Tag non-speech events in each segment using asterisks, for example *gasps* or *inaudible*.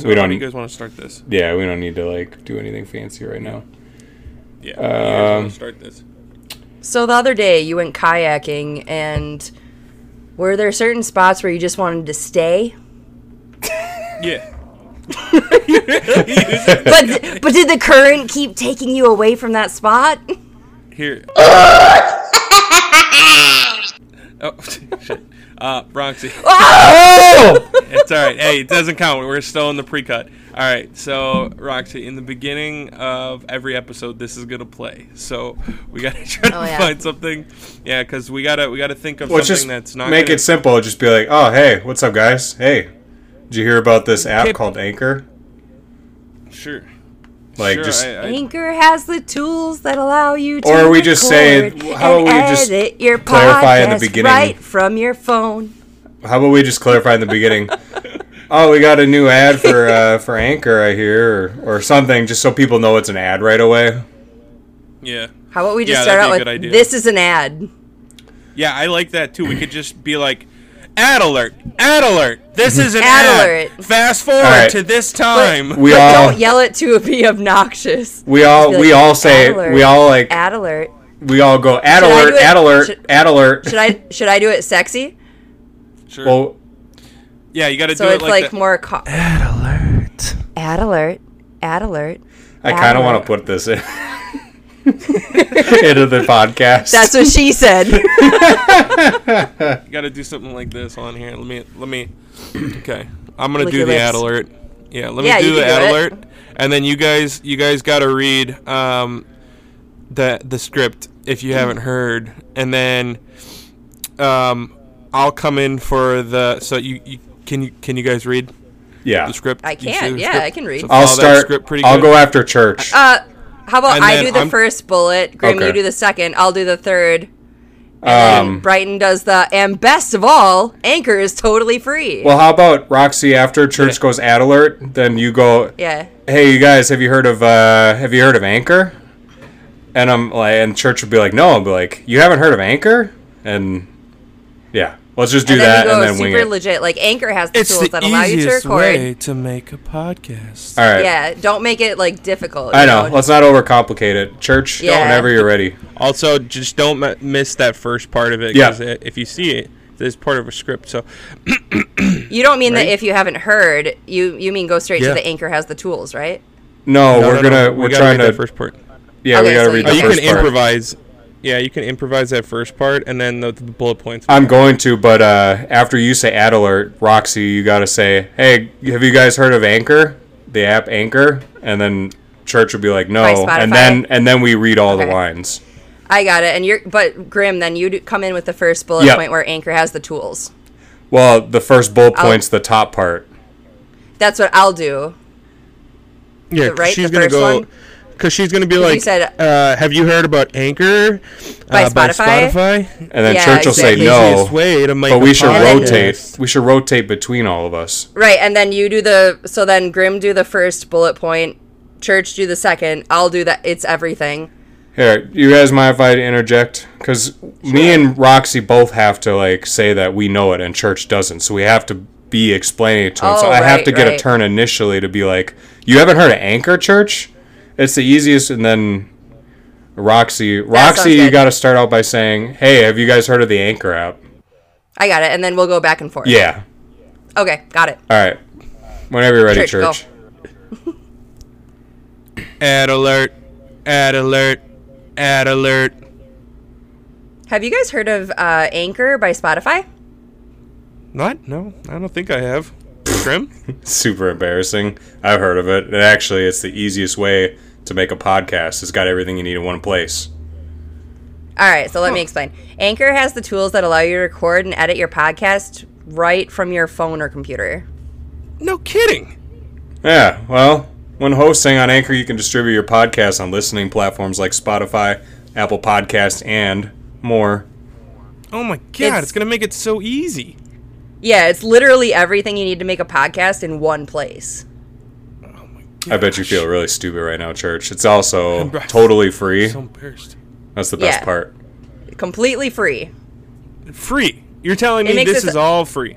Okay, We don't- do you guys want to start this? Yeah, we don't need to like do anything fancy right now. Yeah, how do you guys Um, want to start this? So the other day you went kayaking, and were there certain spots where you just wanted to stay? Yeah. *laughs* But but did the current keep taking you away from that spot? Here. *laughs* oh *laughs* shit. Uh, Bronxy. *laughs* Oh! *laughs* It's all right. Hey, it doesn't count. We're still in the pre-cut. All right. So, Roxy, in the beginning of every episode, this is gonna play. So we gotta *laughs* try to Oh, yeah. find something. Yeah, because we gotta we gotta think of Well, something just that's not make gonna, it simple. Just be like, oh, hey, what's up, guys? Hey, did you hear about this app called Anchor? Sure. Like, Sure, just I- I- Anchor has the tools that allow you to Or we just say, record how and about we just edit your clarify in the podcast beginning- right from your phone. how about we just clarify in the beginning? *laughs* oh, we got a new ad for uh, for Anchor, I hear, or, or something, just so people know it's an ad right away. yeah. How about we just Yeah, start out with this is an ad. Yeah, I like that too. We could just be like, ad alert, ad alert. This is an Ad ad. alert. Fast forward All right. to this time. We but all don't yell it to be obnoxious. we all Just be we all say ad alert, we all like ad alert. we all go ad Should alert, ad alert, should- ad alert. Should I should I do it sexy? sure. Well, yeah, you got to So do it's it like, like, that. more co- Ad alert. ad alert, ad alert. I kind of want to put this in into the podcast. That's what she said. You got to do something like this on here. Let me let me. *clears throat* Okay, I'm gonna Lick do the lips. ad alert. Yeah, let me Yeah, do the can do ad it. alert, and then you guys you guys got to read um the the script if you haven't heard, and then um I'll come in for the so you, you can you can you guys read yeah. the script? I can. Yeah, script? I can read. So I'll start. script pretty I'll good. go after church. Uh, how about And I do the I'm- first bullet, Grim, you do the second, I'll do the third, and um, Brighton does the. And best of all, Anchor is totally free. well, how about Roxy? After church Yeah. goes ad alert, then you go. yeah. Hey, you guys, have you heard of uh, have you heard of Anchor? And I'm like, and church would be like, no. I'll be like, you haven't heard of Anchor? And yeah, let's just do and then that we go and then wing super it. legit. Like Anchor has the It's tools the that allow you to easiest record. way to make a podcast. All right. Yeah, don't make it like difficult. I you know. Let's not overcomplicate it. Church, Yeah. whenever you're ready. Also, just don't m- miss that first part of it. Yeah. 'cause it- if you see it, it's part of a script. So *clears throat* You don't mean Right? that if you haven't heard, you you mean go straight Yeah. to the Anchor has the tools, right? No, No, we're no, gonna no, we're we gotta trying to first part. yeah we gotta so read you the Oh, The you first can part. improvise. Yeah, you can improvise that first part, and then the, the bullet points. I'm going to, but uh, after you say ad alert, Roxy, you got to say, "Hey, have you guys heard of Anchor, the app Anchor?" And then Church would be like, "No," and then and then we read all the lines. I got it. And you're but Grim, then you do come in with the first bullet Yep. point where Anchor has the tools. Well, the first bullet I'll- point's the top part. That's what I'll do. yeah, the- right, she's the gonna first go. one? Because she's gonna be you like, said- uh, "Have you heard about Anchor By uh, by Spotify? Spotify?" And then Yeah, Church will say no, Easiest way to make but we should podcast. rotate. We should rotate between all of us. Right, and then you do the so then Grim do the first bullet point, Church do the second, I'll do that it's everything. Here, you guys mind if I interject? Because me and Roxy both have to like say that we know it, and Church doesn't. So we have to be explaining it to him. so Oh, I have to get a turn initially to be like, "You haven't heard of Anchor Church? It's the easiest." And then Roxy, Roxy, you got to start out by saying, "Hey, have you guys heard of the Anchor app?" I got it, and then we'll go back and forth. Yeah. Okay, got it. All right. Whenever you're ready, Church. Church. *laughs* Ad alert! Ad alert! Ad alert! Have you guys heard of uh, Anchor by Spotify? Not? No, I don't think I have. Trim? *laughs* Super embarrassing. I've heard of it. And actually, it's the easiest way to make a podcast. It's got everything you need in one place. All right, so let me explain. Anchor has the tools that allow you to record and edit your podcast right from your phone or computer. no kidding. Yeah, well, when hosting on Anchor, you can distribute your podcast on listening platforms like Spotify, Apple Podcasts, and more. Oh my god, It's- it's, gonna make it so easy. Yeah, it's literally everything you need to make a podcast in one place. I bet you feel really stupid right now, Church. It's also *laughs* I'm- totally free. So embarrassed. That's the best Yeah. part. Completely free. Free. You're telling It me makes this it- is all free.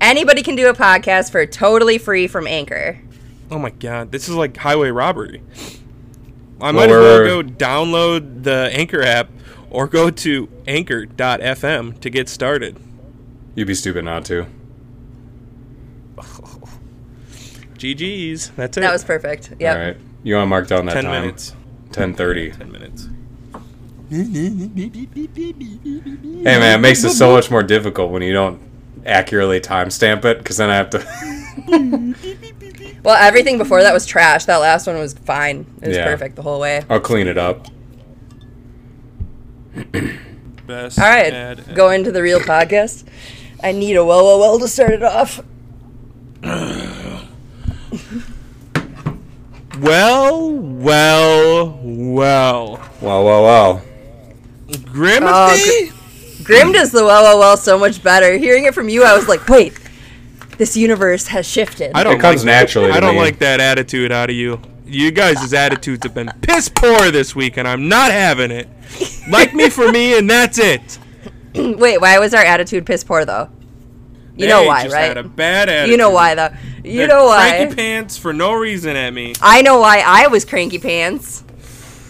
Anybody can do a podcast for totally free from Anchor. Oh my god, this is like highway robbery. I Well, might as well we're- go download the Anchor app or go to anchor.fm to get started. You'd be stupid not to. GG's. That's it. That was perfect. Yep. All right. You want to mark down that 10 time? minutes. 10:30. 10 minutes. Hey man, it makes it so much more difficult when you don't accurately timestamp it because then I have to. *laughs* Well, everything before that was trash. That last one was fine. It was Yeah. perfect the whole way. I'll clean it up. *clears throat* Best All right, go into the real podcast. I need a well, well, well to start it off. *clears throat* Well, well, well. Wow, wow, wow. Grimothy? Oh, Grim does the well, well, well so much better. Hearing it from you, I was like, wait, this universe has shifted. I don't It comes like naturally I don't me. like that attitude out of you. You guys' attitudes have been piss poor this week, and I'm not having it. Like me for me, and that's it. *clears throat* Wait, why was our attitude piss poor though? You know why, just right? Had a bad attitude. You know why though. You They're know why? Cranky pants for no reason at me. I know why I was cranky pants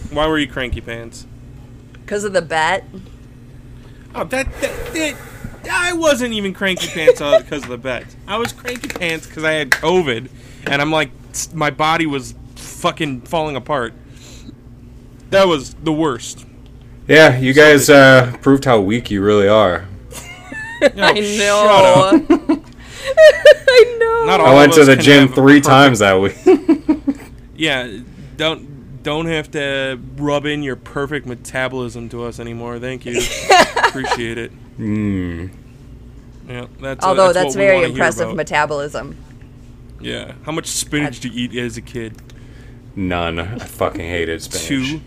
Why were you cranky pants? because of the bet. Oh, that, that, that I wasn't even cranky pants because *laughs* of the bet. I was cranky pants because I had COVID, and I'm like, my body was fucking falling apart. That was the worst. Yeah, you guys uh, proved how weak you really are. *laughs* Oh, I Shut up. know. *laughs* I know. Not all I went to the gym three perfect- times that week. *laughs* Yeah, don't don't have to rub in your perfect metabolism to us anymore. Thank you. Appreciate it. mm. Yeah, that's Although that's, that's, what very wanna hear impressive about. metabolism. Yeah. How much spinach do you eat as a kid? None. I fucking hated spinach. Two.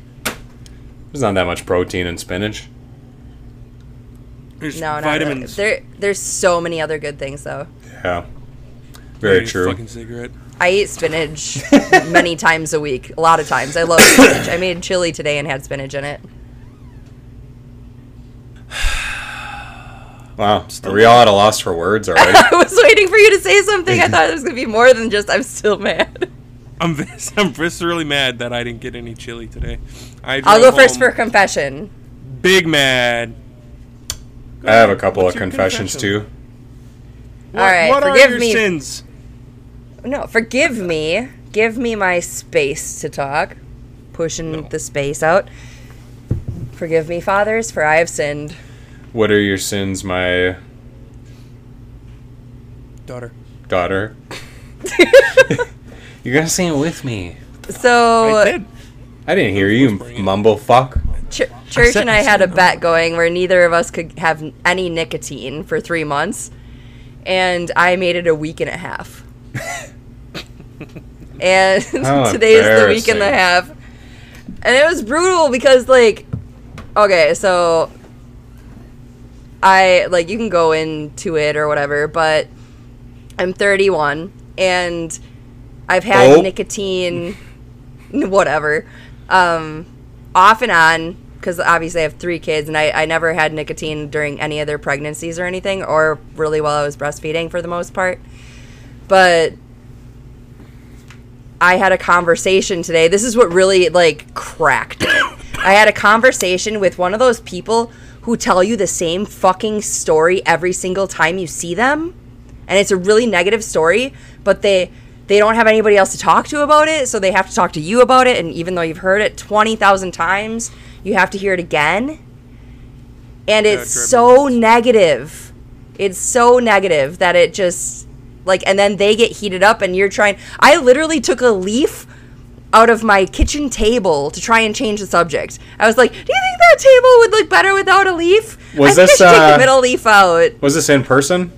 There's not that much protein in spinach. There's No, not vitamins. Really. There, there's so many other good things though. Yeah. Very Need a true. Fucking cigarette. I eat spinach *laughs* many times a week. A lot of times. I love spinach. I made chili today and had spinach in it. Wow. Are we all at a loss for words already? *laughs* I was waiting for you to say something. I *laughs* thought it was gonna be more than just I'm still mad. I'm vis- I'm viscerally mad that I didn't get any chili today. I I'll go drove first for confession. big mad. I have a couple What's of confessions confession? too. What, All right, what are forgive your me. sins? No, forgive me. Give me my space to talk. Pushing No. the space out. Forgive me, fathers, for I have sinned. What are your sins, my Daughter. daughter? *laughs* You're gonna sing it with me. So I did. I didn't hear you, mumble fuck. Ch- Church said- and I I had a bet going where neither of us could have any nicotine for three months, and I made it a week and a half. *laughs* and *laughs* today is the week and a half, and it was brutal because like, okay, so I like you can go into it or whatever, but I'm 31 and I've had Oh. nicotine, whatever, um, off and on because obviously I have three kids and I, I never had nicotine during any of their pregnancies or anything, or really while I was breastfeeding for the most part. But I had a conversation today. This is what really like cracked. I had a conversation with one of those people who tell you the same fucking story every single time you see them. And it's a really negative story, but they they don't have anybody else to talk to about it, so they have to talk to you about it and even though you've heard it 20,000 times, you have to hear it again. And it's me so negative. It's so negative that it just like and then they get heated up and you're trying I literally took a leaf out of my kitchen table to try and change the subject. I was like, "Do you think that table would look better without a leaf?" Was I think this, I should take uh, the middle leaf out. Was this in person?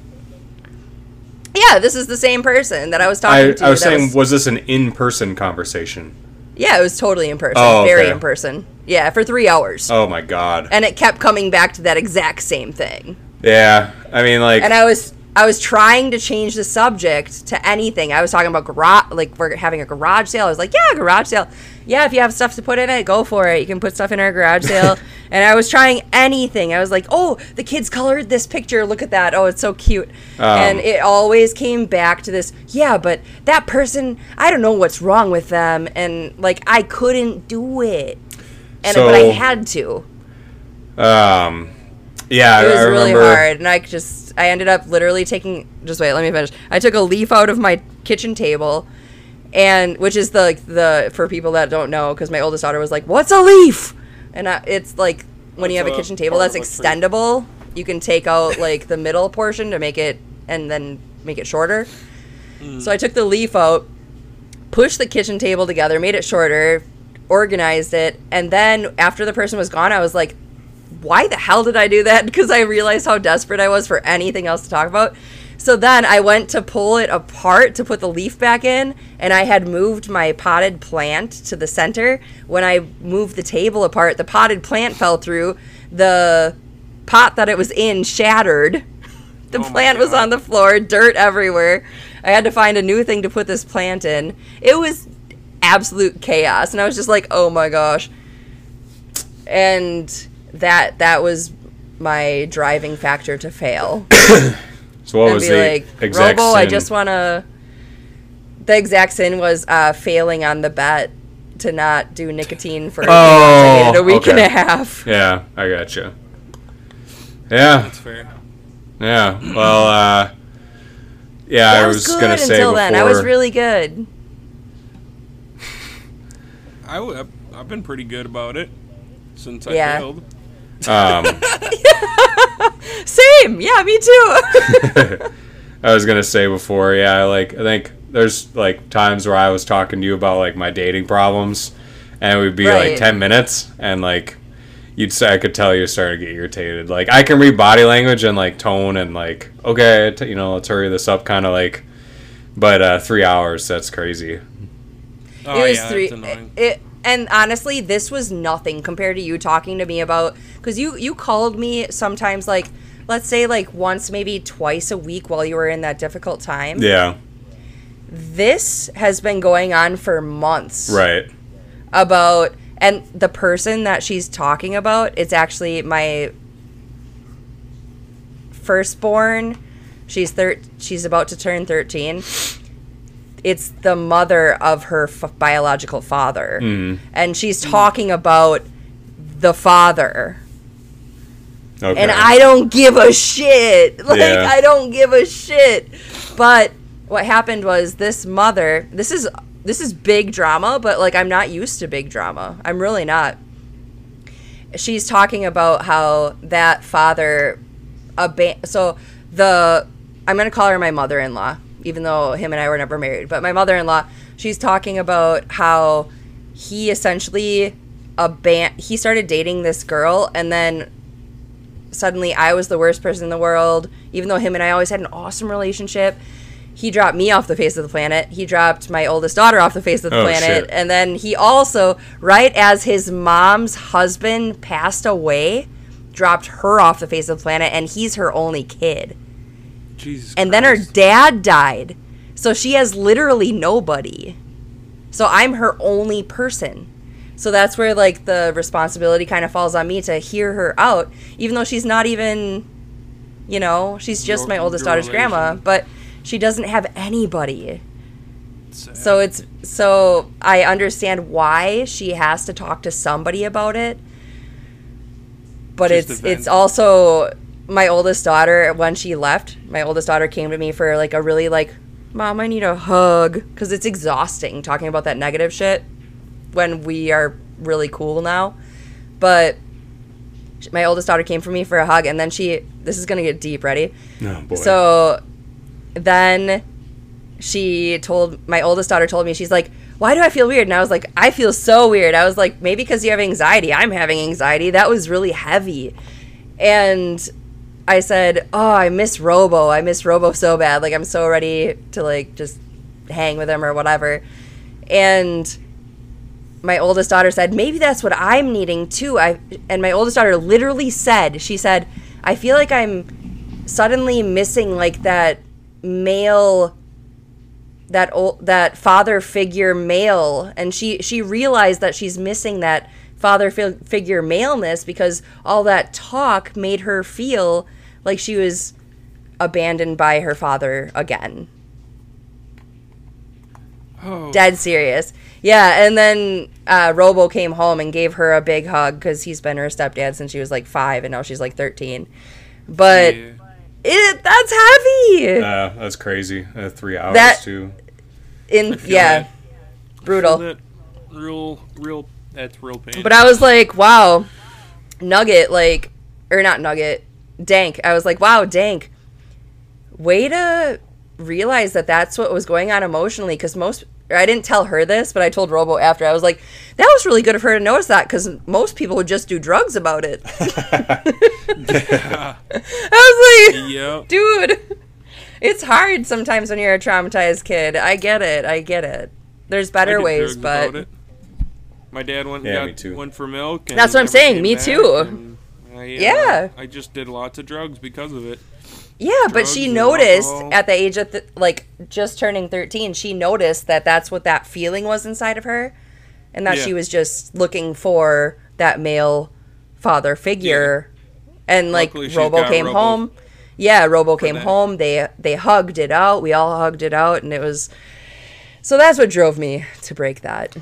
Yeah, this is the same person that I was talking I, to. I was saying, was this an in-person conversation? yeah, it was totally in person, Oh, very in person. Yeah, for three hours, Oh my god. and it kept coming back to that exact same thing. Yeah, I mean, like, And I was I was trying to change the subject to anything. I was talking about garage, like we're having a garage sale. I was like, yeah, garage sale. Yeah, if you have stuff to put in it, go for it. You can put stuff in our garage sale. *laughs* And I was trying anything. I was like, "Oh, the kids colored this picture. Look at that. Oh, it's so cute." Um. and it always came back to this, "Yeah, but that person, I don't know what's wrong with them." And like I couldn't do it. And but I had to. Um, yeah, It was I really remember. hard, and I just I ended up literally taking. Just wait, let me finish. I took a leaf out of my kitchen table, and which is the the for people that don't know, because my oldest daughter was like, "What's a leaf?" And I, it's like when you have a a kitchen table that's of tree. extendable, you can take out like the middle portion to make it and then make it shorter. So I took the leaf out, pushed the kitchen table together, made it shorter, organized it, and then after the person was gone, I was like, why the hell did I do that? *laughs* Because I realized how desperate I was for anything else to talk about. So then I went to pull it apart to put the leaf back in, and I had moved my potted plant to the center. When I moved the table apart, the potted plant fell through. The pot that it was in shattered. *laughs* The Oh plant was on the floor, dirt everywhere. I had to find a new thing to put this plant in. It was absolute chaos, and I was just like, "Oh my gosh!" And that that was my driving factor to fail. *coughs* So what and was be the like, exact "Robo, I just want to." The exact sin was uh, failing on the bet to not do nicotine for Oh, I needed a week and a half. Yeah, I got gotcha. Yeah, That's fair. yeah. Well, uh, yeah, That I was, was good gonna say until before. then. I was really good. I w- I've- I've been pretty good about it since I Yeah. failed. Um, *laughs* Same. Yeah, me too. *laughs* I was gonna say before, yeah, like I think there's like times where I was talking to you about like my dating problems, and it would be Right. like ten minutes, and like you'd say I could tell you started to get irritated. Like I can read body language and like tone and like okay, t- you know, let's hurry this up, kind of like. But uh, three hours, that's crazy. Oh it was yeah, three. that's annoying. It, and honestly, this was nothing compared to you talking to me about because you you called me sometimes like let's say like once maybe twice a week while you were in that difficult time. Yeah, This has been going on for months. right. About and the person that she's talking about, it's actually my firstborn. She's thir- she's about to turn 13. It's the mother of her f- biological father. Mm-hmm. And she's talking about the father. Okay. And I don't give a shit. *laughs* Like Yeah. I don't give a shit. But what happened was this mother, this is this is big drama, but like I'm not used to big drama. I'm really not. She's talking about how that father aban- so the I'm going to call her my mother-in-law even though him and I were never married, but my mother-in-law, she's talking about how he essentially aban- he started dating this girl and then suddenly I was the worst person in the world, even though him and I always had an awesome relationship. He dropped me off the face of the planet. He dropped my oldest daughter off the face of the Oh, planet. shit. And then he also, right as his mom's husband passed away, dropped her off the face of the planet, and he's her only kid. Jesus. And then her dad died. So she has literally nobody. So I'm her only person. So that's where like the responsibility kind of falls on me to hear her out, even though she's not even, you know, she's just Your- my oldest daughter's grandma, but she doesn't have anybody. Sad. So it's so I understand why she has to talk to somebody about it. But Just it's it's also my oldest daughter when she left, my oldest daughter came to me for like a really like mom, I need a hug cuz it's exhausting talking about that negative shit when we are really cool now. But my oldest daughter came for me for a hug and then she this is going to get deep, ready? Oh boy. So then she told my oldest daughter told me she's like, "Why do I feel weird?" And I was like, "I feel so weird." I was like, "Maybe because you have anxiety. I'm having anxiety. That was really heavy." And I said, "Oh, I miss Robo. I miss Robo so bad. Like I'm so ready to like just hang with him or whatever." And my oldest daughter said, "Maybe that's what I'm needing too." I and my oldest daughter literally said, she said, "I feel like I'm suddenly missing like that male that old that father figure male and she she realized that she's missing that father fi- figure maleness because all that talk made her feel like she was abandoned by her father again. Oh, Dead serious. Yeah, and then uh, Robo came home and gave her a big hug because he's been her stepdad since she was like five, and now she's like thirteen. But yeah. it that's heavy. Uh, that's crazy. Uh, three hours That- too. In yeah, that. brutal. Real, real. That's real pain. But I was like, wow, Nugget, like, or not Nugget, Dank. I was like, wow, Dank. Way to realize that that's what was going on emotionally. Because most I didn't tell her this, but I told Robo after. I was like, that was really good of her to notice that because most people would just do drugs about it. *laughs* *laughs* I was like, yeah. dude, it's hard sometimes when you're a traumatized kid. I get it. I get it. There's I better did ways, drugs but. about it. My dad went Yeah, got me too. went for milk. And That's what I'm saying, me back, too. And I, uh, Yeah. I just did lots of drugs because of it. Yeah, but she noticed alcohol. at the age of th- like just turning 13, she noticed that that's what that feeling was inside of her and that Yeah. she was just looking for that male father figure. And like Luckily, Robo came Robo home. Yeah, Robo came that. home. They they hugged it out. We all hugged it out and it was So that's what drove me to break that.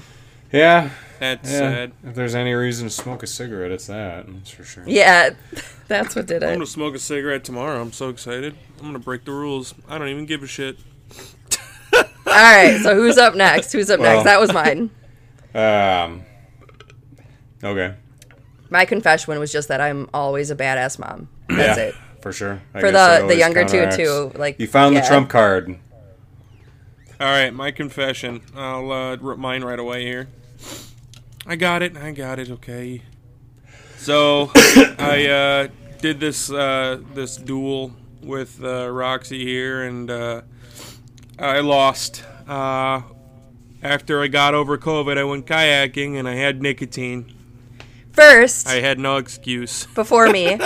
Yeah. That's Yeah. sad. If there's any reason to smoke a cigarette, it's that. That's for sure. Yeah. *laughs* That's what did it. I'm gonna smoke a cigarette tomorrow. I'm so excited. I'm gonna break the rules. I don't even give a shit. *laughs* All right. So who's up next? Who's up Well- next? That was mine. *laughs* Um. Okay. My confession was just that I'm always a badass mom. That's yeah, it. For sure. I For the the younger two too. Like You found yeah. the trump card. All right, my confession. I'll uh, rip mine right away here. I got it. I got it. Okay. So *coughs* I uh, did this uh, this duel with uh, Roxy here, and uh, I lost. Uh, after I got over COVID, I went kayaking, and I had nicotine. First, I had no excuse before me.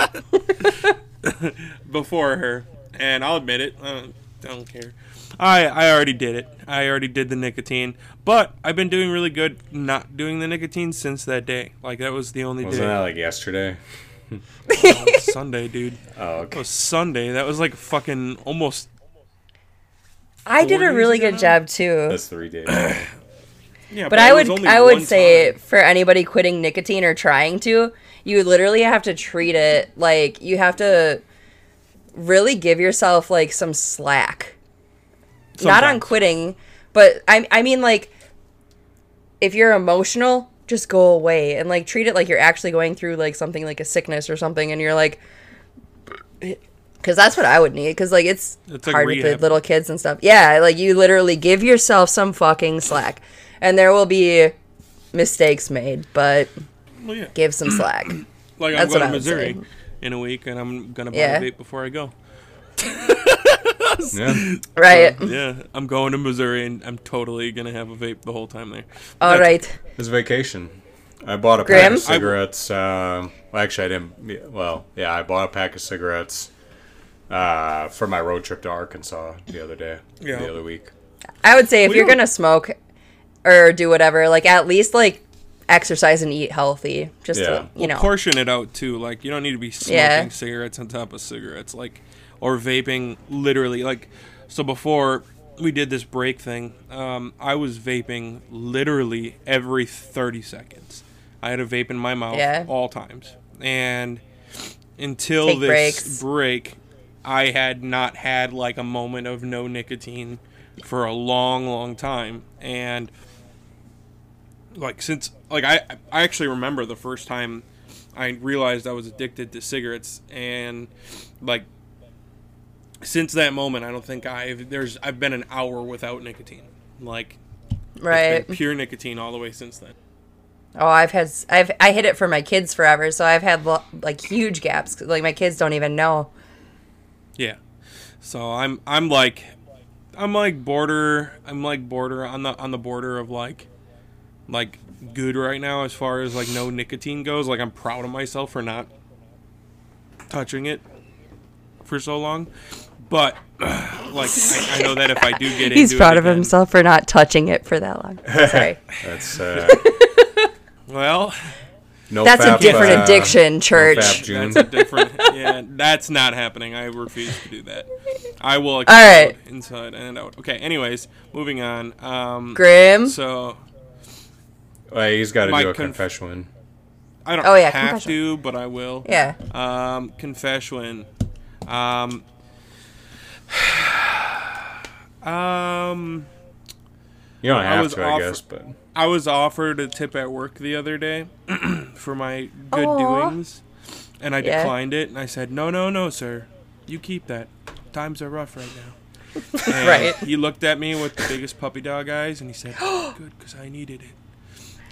*laughs* before her, and I'll admit it. I don't, I don't care. I I already did it. I already did the nicotine, but I've been doing really good not doing the nicotine since that day. Like that was the only Wasn't day. that like yesterday? That was *laughs* Sunday, dude. Oh, That okay. was Sunday. That was like fucking almost. I did a really good now? job too. That's three days. *clears throat* *clears throat* Yeah, But I would I would say time. for anybody quitting nicotine or trying to, you literally have to treat it like you have to really give yourself like some slack. Not on quitting, but I I mean like if you're emotional, just go away and like treat it like you're actually going through like something like a sickness or something and you're like *clears throat* cuz that's what I would need cuz like it's, It's like hard with the little kids and stuff. Yeah, like you literally give yourself some fucking slack. And there will be mistakes made, but Well, yeah. give some slack. *clears throat* Like I'm That's what going to Missouri in a week, and I'm gonna buy Yeah. a vape before I go. *laughs* yeah. *laughs* Right. Yeah, I'm going to Missouri, and I'm totally gonna have a vape the whole time there. All That's- right. It's vacation. I bought a Graham? pack of cigarettes. Um, well, actually, I didn't. Well, yeah, I bought a pack of cigarettes uh, for my road trip to Arkansas the other day, Yeah. the other week. I would say if We you're gonna smoke or do whatever, like at least like exercise and eat healthy. Just Yeah. to, you know. portion it out too. Like you don't need to be smoking Yeah. cigarettes on top of cigarettes, like or vaping. Literally, like so before we did this break thing, um, I was vaping literally every thirty seconds. I had a vape in my mouth Yeah. all times, and until Take this breaks. break, I had not had like a moment of no nicotine for a long, long time, and like since like I I actually remember the first time I realized I was addicted to cigarettes and like since that moment I don't think I've there's I've been an hour without nicotine. Like right. pure nicotine all the way since then. Oh, I've had I've I hit it for my kids forever, so I've had lo- like huge gaps. Like my kids don't even know. Yeah. So I'm I'm like I'm like border I'm like border on the on the border of like like good right now as far as like no nicotine goes. Like I'm proud of myself for not touching it for so long. But *sighs* like I, I know that if I do get He's into proud it of again- himself for not touching it for that long. *laughs* Sorry. That's uh, Well, No That's a different uh, addiction, church. fap June. That's a different. yeah, that's not happening. I refuse to do that. I will All explode right. inside and out. Okay. Anyways, moving on. Um, Grim. so Wait, he's got to do a conf- confession. I don't Oh, yeah, have confession. to, but I will. Yeah. Um, confession. Um. *sighs* Um. You don't I have was to, I offer- guess, but I was offered a tip at work the other day *clears throat* for my good Aw. doings, and I Yeah. declined it. And I said, "No, no, no, sir. You keep that. Times are rough right now." *laughs* And Right. He looked at me with the biggest puppy dog eyes, and he said, *gasps* "Good, because I needed it."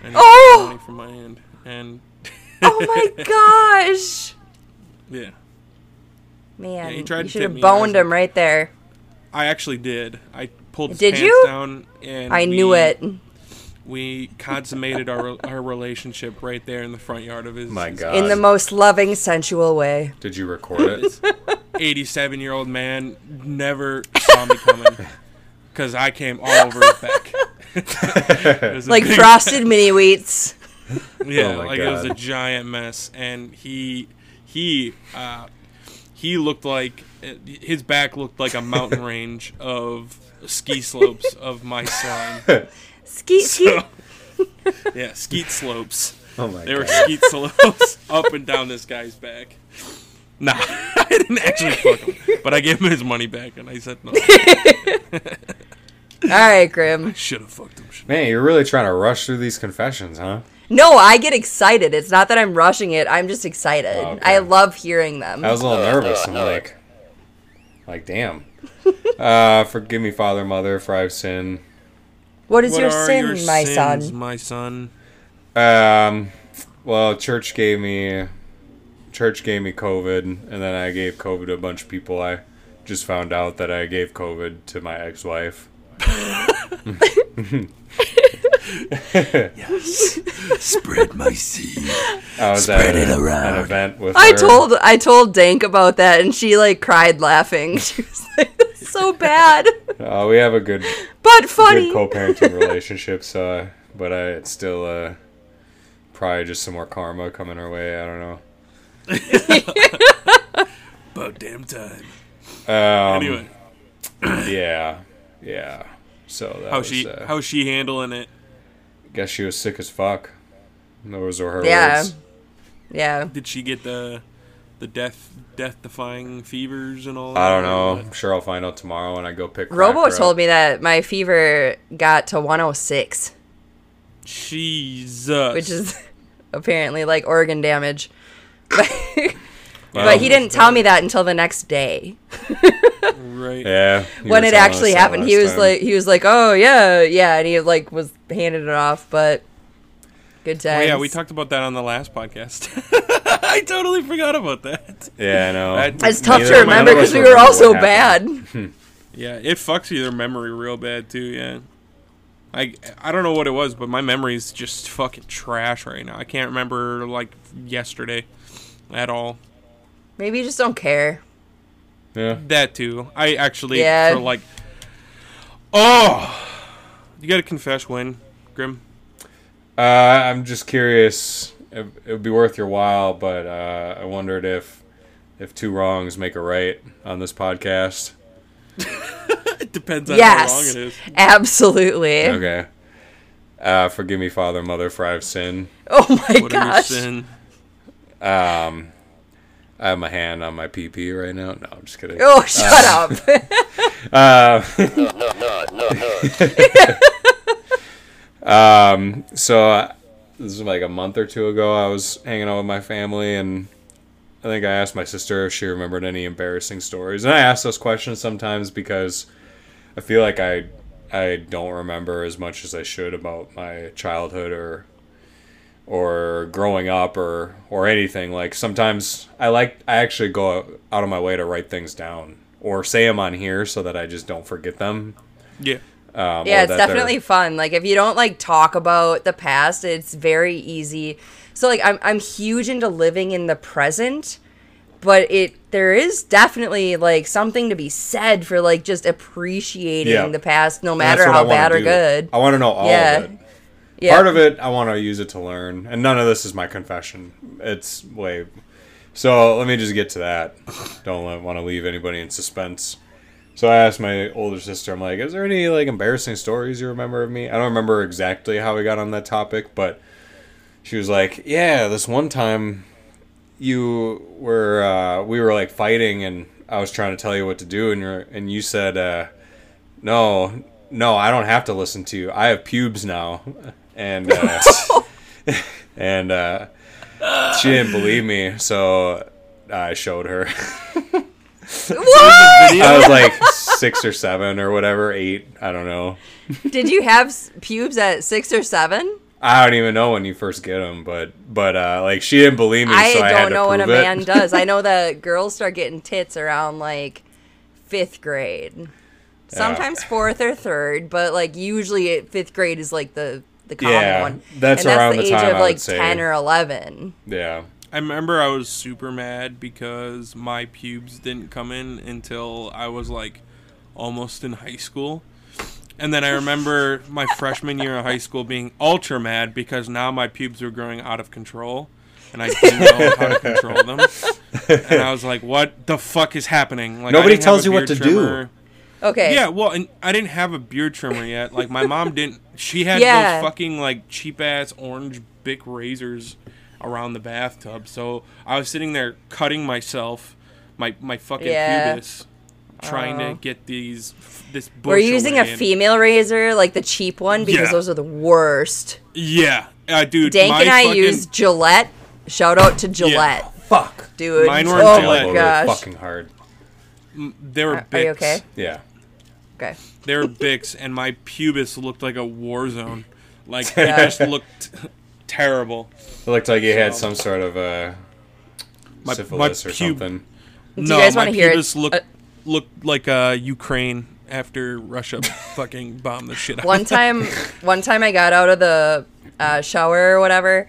And he Oh! money from my hand, and Oh my *laughs* gosh. yeah, Man, he tried you should tip have me, and I was boned him right there. I actually did. I pulled his Did pants you? down, and I knew it. We consummated our our relationship right there in the front yard of his my God, In the most loving, sensual way. did you record it? *laughs* 87 year old man never saw me coming because I came all over his back. It was a Like big- frosted mini wheats. *laughs* yeah, Oh my like it was a giant mess, and he he uh, he looked like his back looked like a mountain *laughs* range of ski slopes of my slime. Skeet, skeet. So, *laughs* yeah, skeet slopes. oh my god, They were God. skeet slopes up and down this guy's back. Nah, I didn't actually fuck him, but I gave him his money back, and I said no. All right, Grim. Should have fucked him. Man, you're really trying to rush through these confessions, huh? No, I get excited. It's not that I'm rushing it. I'm just excited. Oh, okay. I love hearing them. I was a little nervous. I'm like, like, damn. *laughs* Uh, forgive me, Father, Mother, for I've sinned. what is What your are sin, your my sins, son? My son. Um, well, church gave me, church gave me COVID, and then I gave COVID to a bunch of people. I just found out that I gave COVID to my ex-wife. Spread my seed. I was at a- an event with I her. told I told Dank about that, and she like cried laughing. *laughs* She was like, "That's so bad, Uh, we have a good, but funny." good co-parenting relationship. So, uh, but I it's still uh, probably just some more karma coming our way. I don't know. *laughs* About damn time. Um, Anyway, Yeah, yeah. So that how was, she uh, how's she handling it? guess she was sick as fuck. Those were her Yeah. words. yeah, Did she get the the death death defying fevers and all? that? I don't know. I'm sure I'll find out tomorrow when I go pick. Robo Cracker told up. me that my fever got to 106, Jesus. which is *laughs* apparently like organ damage. *laughs* *laughs* But, Well, but he didn't tell me that until the next day right. Yeah. when it actually happened. He was time. like, he was like, "Oh yeah, yeah," and he like was handing it off. But good Oh times. yeah, we talked about that on the last podcast. *laughs* I totally forgot about that. Yeah, I know. That- It's tough to remember because we were all so bad. *laughs* Yeah, it fucks your memory real bad too. Yeah, I I don't know what it was, but my memory's just fucking trash right now. I can't remember like yesterday at all. Maybe you just don't care. Yeah. That too. I actually Yeah. for like. Oh, you got to confess when, Grim. Uh, I'm just curious. It, it would be worth your while, but uh, I wondered if if two wrongs make a right on this podcast. *laughs* It depends on how long it is. absolutely. Okay. Uh, forgive me, Father, Mother, for I've sinned. Oh my What are your gosh. sin? Um, I have my hand on my PP right now. No, I'm just kidding. Oh, shut up. *laughs* Uh, no, no, no, no. um, so uh, this is like a month or two ago. I was hanging out with my family, and I think I asked my sister if she remembered any embarrassing stories. And I ask those questions sometimes because I feel like I I don't remember as much as I should about my childhood or or growing up or or anything. Like sometimes I like I actually go out of my way to write things down or say them on here so that I just don't forget them. Yeah. Um, yeah, it's that they're- definitely fun. Like if you don't like talk about the past, it's very easy. So like I'm I'm huge into living in the present, but it there is definitely like something to be said for like just appreciating Yeah. the past no matter how bad or do. good. I want to know all Yeah. of it. Yeah. Part of it, I want to use it to learn, and none of this is my confession. It's way. So let me just get to that. Don't want to leave anybody in suspense. So I asked my older sister, I'm like, is there any like embarrassing stories you remember of me? I don't remember exactly how we got on that topic, but she was like, yeah, this one time you were uh, we were like fighting and I was trying to tell you what to do and you and you said uh, no no I don't have to listen to you I have pubes now and *laughs* uh, *laughs* and uh, she didn't believe me so I showed her *laughs* what? I was like six or seven or whatever eight I don't know Did you have pubes at six or seven? I don't even know when you first get them but but uh, like she didn't believe me I so I had don't to know when a prove it. man does. I know that girls start getting tits around like fifth grade. Sometimes fourth or third, but like usually fifth grade is like the the common Yeah, one. that's and around that's the the age time of like ten or eleven. yeah I remember I was super mad because my pubes didn't come in until I was like almost in high school. And then I remember *laughs* my freshman year of high school being ultra mad because now my pubes were growing out of control and I didn't know how to control them. *laughs* And I was like, what the fuck is happening? Like, Nobody tells you what beard to do. Trimmer. Okay. Yeah, well, and I didn't have a beard trimmer yet. Like my mom didn't. She had Yeah. those fucking like cheap ass orange Bic razors around the bathtub. So I was sitting there cutting myself, my my fucking Yeah. pubis, trying Oh. to get these this. Bush We're using a away, and- female razor, like the cheap one, because Yeah. those are the worst. Yeah, uh, dude. Dank my and I fucking- use Gillette. Shout out to Gillette, fuck dude. Mine were oh Gillette. my gosh. fucking hard They were Are, are you okay? yeah Okay. They were Bics, and my pubis looked like a war zone. Like Yeah. *laughs* it just looked terrible. It looked like you had some sort of uh, My- syphilis my or pube- something. Do you guys my wanna hear it? pubis Looked, Uh, looked like uh, Ukraine after Russia *laughs* fucking bombed the shit out. one time one time i got out of the uh, shower or whatever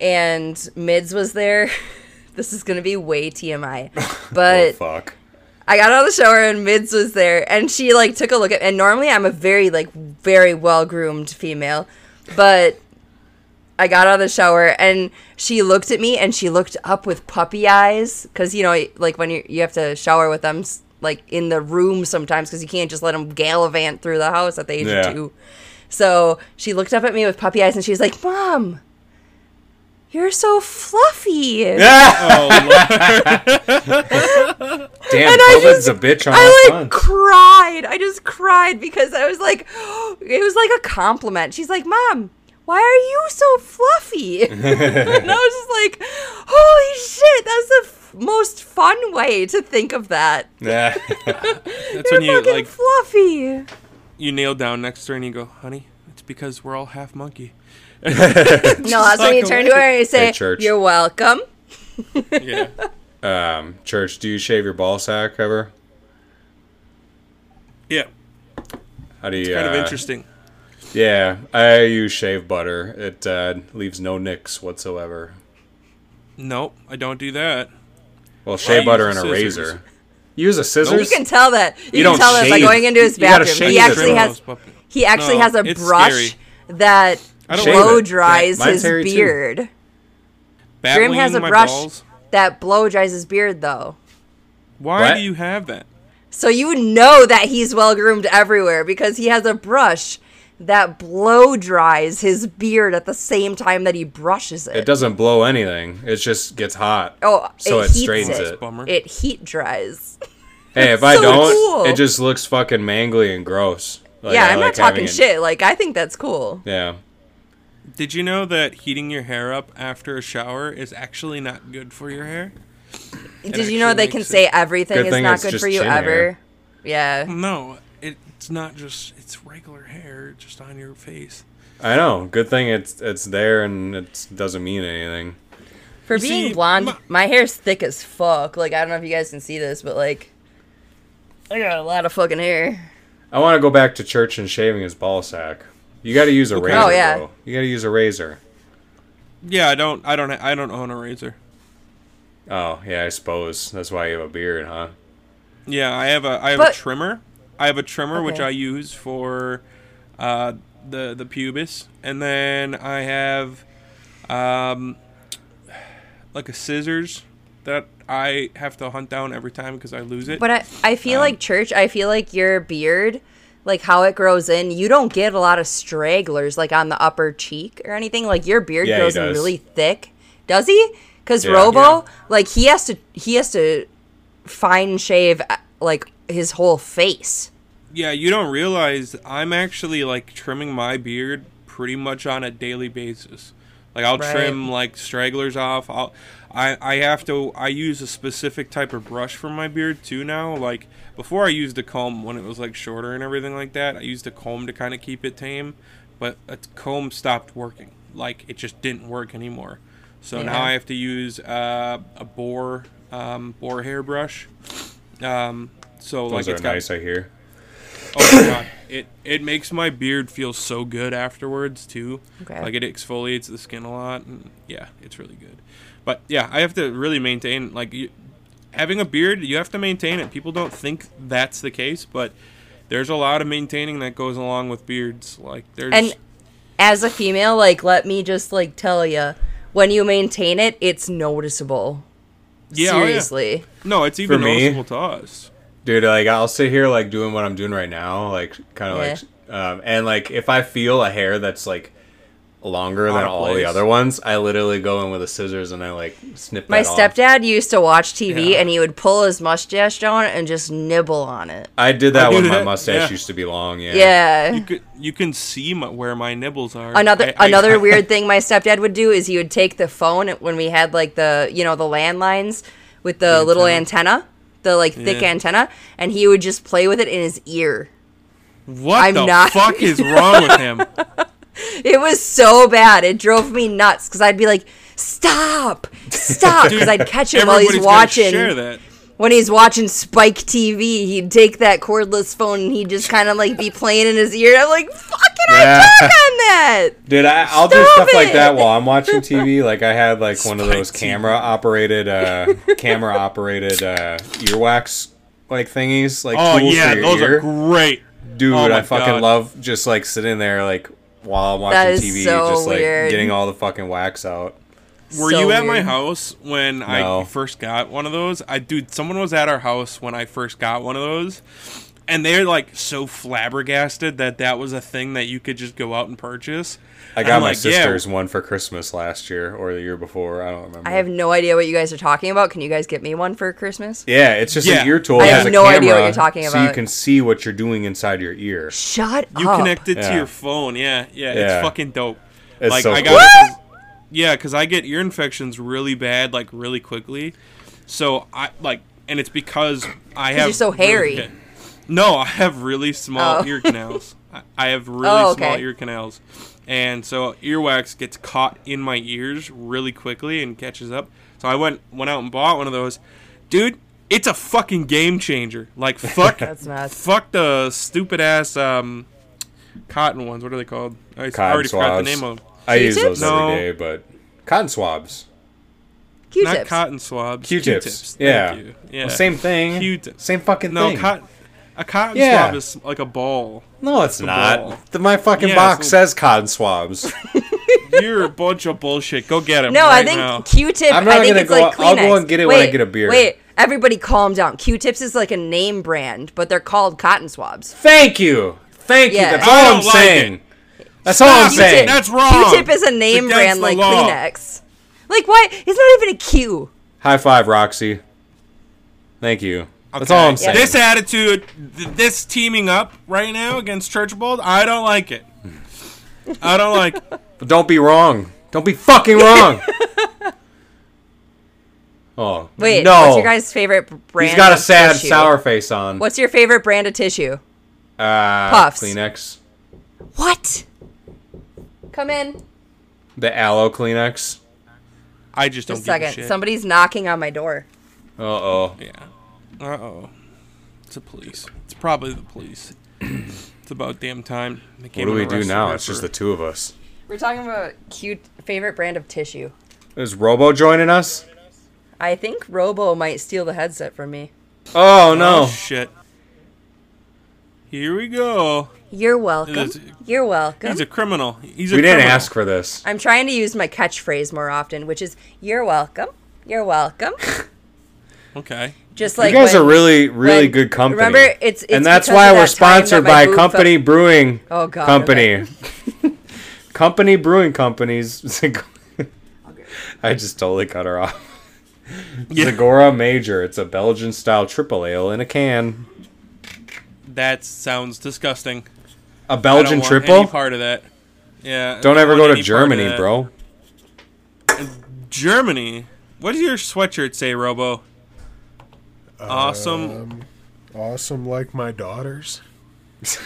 and mids was there *laughs* this is gonna be way tmi Oh but fuck. I got out of the shower and mids was there and she like took a look at and normally i'm a very like very well groomed female but I got out of the shower and she looked at me and she looked up with puppy eyes because you know like when you you have to shower with them like in the room sometimes because you can't just let them gallivant through the house at the age Yeah. of two. So she looked up at me with puppy eyes and she's like, "Mom, you're so fluffy." *laughs* Oh, Damn, And I COVID's just- a bitch on all I like fronts. cried. I just cried because I was like, *gasps* it was like a compliment. She's like, "Mom, why are you so fluffy?" *laughs* and I was just like, "Holy shit, that's the f- most fun way to think of that." Yeah. *laughs* that's You're when you fucking like fluffy. you kneel down next to her and you go, "Honey, it's because we're all half monkey." *laughs* No, that's when you suck turn to her and you say, Hey, church. "You're welcome." Yeah. *laughs* um, church, do you shave your ball sack ever? Yeah. How do you? Kind of uh, interesting. Yeah, I use shave butter. It uh, leaves no nicks whatsoever. Nope, I don't do that. Well, shave use butter and a scissors. razor. You use a scissors? You can tell that. You, You can don't tell that by going into his bathroom. He actually has he actually No, has a brush scary. that I don't Shave blow it. dries Mine's his hairy too. beard. Bat Grim has a brush balls? that blow dries his beard though. Why What? do you have that? So you know that he's well groomed everywhere because he has a brush that blow dries his beard at the same time that he brushes it. It doesn't blow anything. It just gets hot. Oh, so it it, heats straightens it. it. Bummer. It heat dries. Hey, if *laughs* I don't, cool. it just looks fucking mangly and gross. Like, yeah, I I'm like not talking having it- shit. Like I think that's cool. Yeah. Did you know that heating your hair up after a shower is actually not good for your hair? Did you know they can say everything Good is thing not it's good just for you chin ever? hair. Yeah. No, it's not just it's regular hair just on your face. I know. Good thing it's it's there and it doesn't mean anything. For You being see, blonde, my- my hair's thick as fuck. Like I don't know if you guys can see this, but like I got a lot of fucking hair. I want to go back to church and shaving his ball sack. You got to use a Okay. razor, Oh, yeah. bro. You got to use a razor. Yeah, I don't, I don't, I don't own a razor. Oh, yeah, I suppose that's why you have a beard, huh? Yeah, I have a, I have But- a trimmer. I have a trimmer which I use for uh, the the pubis, and then I have um, like a scissors that I have to hunt down every time because I lose it. But I, I Um, feel like church. I feel like your beard, like how it grows in, you don't get a lot of stragglers like on the upper cheek or anything. Like your beard Yeah, grows in really thick. Does he? Because Yeah. Robo, Yeah. like he has to he has to fine shave uh, like his whole face. yeah, you don't realize I'm actually like trimming my beard pretty much on a daily basis. Like I'll Right. trim like stragglers off. I'll I I have to I use a specific type of brush for my beard too now. Like before I used a comb when it was like shorter and everything like that. I used a comb to kind of keep it tame, but a comb stopped working. Like it just didn't work anymore. So now I have to use uh, a boar um, boar hair brush. Um, so like Those are it's got nice, I hear. Oh my god, it it makes my beard feel so good afterwards too. Okay. Like it exfoliates the skin a lot, and yeah, it's really good. But yeah, I have to really maintain like you, having a beard. You have to maintain it. People don't think that's the case, but there's a lot of maintaining that goes along with beards. Like there's And as a female, like let me just like tell you, when you maintain it, it's noticeable. Yeah, oh, yeah. Seriously. no, it's even me- noticeable to us. Dude, like I'll sit here like doing what I'm doing right now, like kind of Yeah. like, um, and like if I feel a hair that's like longer than all the other ones, I literally go in with the scissors and I like snip My that off. stepdad used to watch TV Yeah. and he would pull his mustache down and just nibble on it. I did that I do when my that, mustache yeah. used to be long. Yeah. Yeah. You could you can see my, where my nibbles are. Another I- I- another weird *laughs* thing my stepdad would do is he would take the phone when we had like the you know the landlines with the, The little antenna. antenna, the like thick Yeah. antenna, and he would just play with it in his ear. What I'm the not- fuck is *laughs* wrong with him? It was so bad. It drove me nuts because I'd be like, "Stop, stop!" *laughs* Because I'd catch him while he's watching. Share that. When he's watching Spike TV, he'd take that cordless phone and he'd just kind of like be playing in his ear. I'm like, "Fucking, Yeah. I talk on that." Dude, I, I'll do Stop stuff like that while I'm watching TV. *laughs* Like I had like one of those camera operated, uh, camera operated uh, earwax like thingies. Like Oh tools yeah, for your those ear. are great. Dude, Oh I fucking God. love just like sitting there like while I'm watching TV, so just like weird. getting all the fucking wax out. Were So you at my house when No. I first got one of those? I dude, someone was at our house when I first got one of those, and they're like so flabbergasted that that was a thing that you could just go out and purchase. I got I'm my like, yeah. sister's one for Christmas last year or the year before. I don't remember. I have no idea what you guys are talking about. Can you guys get me one for Christmas? yeah, it's just Yeah. an ear tool. I have has a no idea what you're talking about. So you can see what you're doing inside your ear. Shut You up. connect it to your phone. Yeah, yeah, Yeah. it's fucking dope. It's like so I cool. got it 'cause- yeah, because I get ear infections really bad, like really quickly. So I like, and it's because I have you're so hairy. good- *laughs* no, I have really small Oh. ear canals. *laughs* I- I have really Oh, small ear canals, and so earwax gets caught in my ears really quickly and catches up. So I went went out and bought one of those, dude. It's a fucking game changer. Like *laughs* fuck, That's nuts. fuck the stupid ass um, cotton ones. What are they called? I Cotton already forgot the name of them. I use those every No. day, but cotton swabs, Q-tips. Not cotton swabs. Q-tips. Q-tips. Yeah. Thank you. Yeah. Well, same thing. Q-tips. Same fucking No, thing. cotton. A cotton Yeah. swab is like a ball. no, it's a not. The, my fucking Yeah, box so- says cotton swabs. *laughs* You're a bunch of bullshit. Go get him. No, right I think now. Q-tip. I'm not I think gonna it's go- like Kleenex. I'll go and get it when I get a beer. Wait, everybody, calm down. Q-tips is like a name brand, but they're called cotton swabs. Thank you. Thank Yeah. you. That's I all I'm like saying. That's all I'm Stop it. saying. That's wrong. Q-tip is a name brand like law. Kleenex. Like why? It's not even a Q. High five, Roxy. Thank you. That's all I'm saying. This attitude, th- this teaming up right now against Churchbold, I don't like it. I don't like. it. *laughs* But don't be wrong. Don't be fucking wrong. *laughs* oh Wait, no! what's your guys' favorite b- brand? He's got a sad, tissue? sour face on. What's your favorite brand of tissue? Uh, Puffs. Kleenex. What? Come in. The aloe Kleenex. I just don't Just a give a second. shit. Somebody's knocking on my door. Uh oh. Yeah. Uh oh. It's the police. It's probably the police. *clears throat* it's about damn time. What do we do now? It's just the two of us. We're talking about cute favorite brand of tissue. Is Robo joining us? I think Robo might steal the headset from me. Oh Oh no! shit. Here we go. You're welcome. That's- You're welcome. He's a criminal. He's a We didn't criminal. ask for this. I'm trying to use my catchphrase more often, which is "You're welcome." You're welcome. *laughs* Okay. Just like you guys when- are really, really when- good company. remember, it's- it's and that's why of we're that time that sponsored by boob Company Brewing Oh, God, Company. *laughs* Company Brewing Companies. *laughs* I just totally cut her off. Yeah. Zagora Major. It's a Belgian style triple ale in a can. That sounds disgusting. A Belgian don't want triple? Any part of that. Yeah. I Don't ever go to any part of Germany, bro. Germany. What does your sweatshirt say, Robo? Awesome. Um, awesome, like my daughters. *laughs*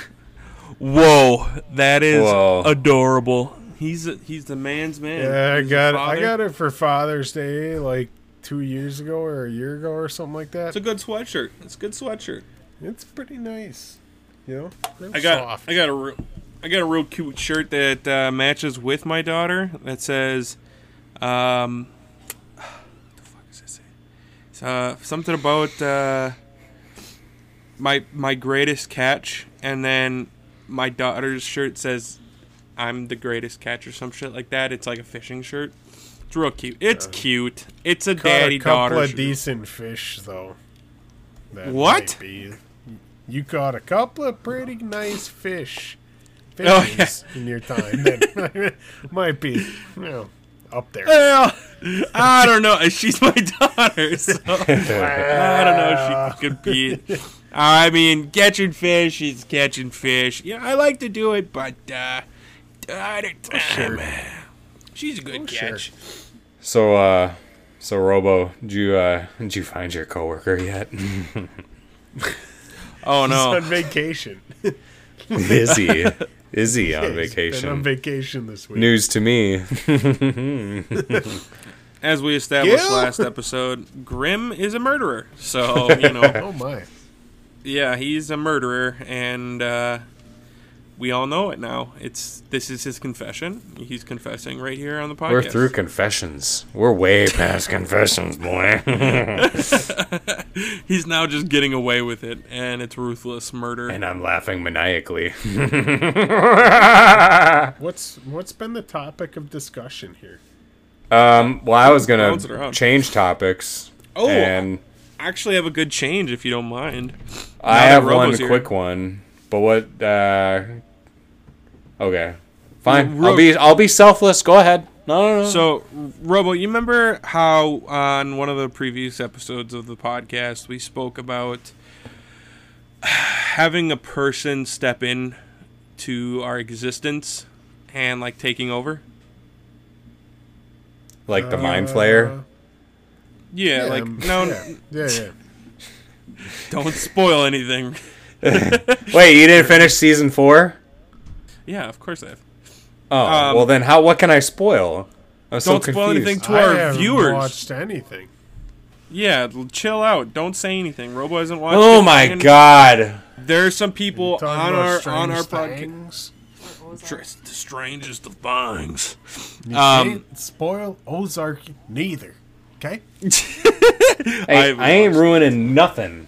Whoa, that is Whoa. adorable. He's a, he's the man's man. Yeah, I He's a got I got it for Father's Day like two years ago or a year ago or something like that. It's a good sweatshirt. It's a good sweatshirt. It's pretty nice. You know, I got soft. I got a real, I got a real cute shirt that uh, matches with my daughter that says, um, what the fuck does it say? It's, uh, something about uh, my my greatest catch, and then my daughter's shirt says, "I'm the greatest catch" or some shit like that. It's like a fishing shirt. It's real cute. It's cute. It's a Caught daddy a couple daughter. of shirt. decent fish though. That What? might be- You caught a couple of pretty nice fish. Oh, Fishes in your time *laughs* that *laughs* might be, you know, up there. Well, I don't know. She's my daughter, *laughs* so I don't know if she could compete. I mean, catching fish is catching fish. Yeah, I like to do it, but uh, I don't. sure. She's a good Oh, sure. catch. So, uh, so Robo, did you, uh, did you find your coworker yet? Oh no, He's on vacation. *laughs* Is he? Is he on He's been vacation? on vacation this week. News to me. *laughs* As we established Gil? last episode, Grim is a murderer. So *laughs* you know, Oh my! yeah, he's a murderer, and uh, we all know it now. It's this is his confession. He's confessing right here on the podcast. We're through confessions. We're way past *laughs* confessions, boy. *laughs* He's now just getting away with it, and it's ruthless murder. and I'm laughing maniacally. *laughs* What's what's been the topic of discussion here? um, well, I was gonna Bounce it around. change topics. Oh, and I actually have a good change if you don't mind. I have one here. quick one. But what? Uh, okay, fine. Ro- I'll be I'll be selfless. Go ahead. No, no, no. So, Robo, you remember how on one of the previous episodes of the podcast we spoke about having a person step in to our existence and like taking over? like the mind Uh, flayer. Yeah, like um, no, yeah, yeah, yeah. *laughs* don't spoil anything. *laughs* Wait, you didn't finish season four? Yeah, of course I have. Oh, Um, well then, how? What can I spoil? I'm Don't spoil confused. anything to I our haven't viewers. watched anything. Yeah, chill out. Don't say anything. Robo hasn't watched. Oh my and god! There's some people on our on our podcast. Str- The strangest of things. You Um, can't spoil Ozark neither. Okay. *laughs* Hey, I've I ain't ruining nothing,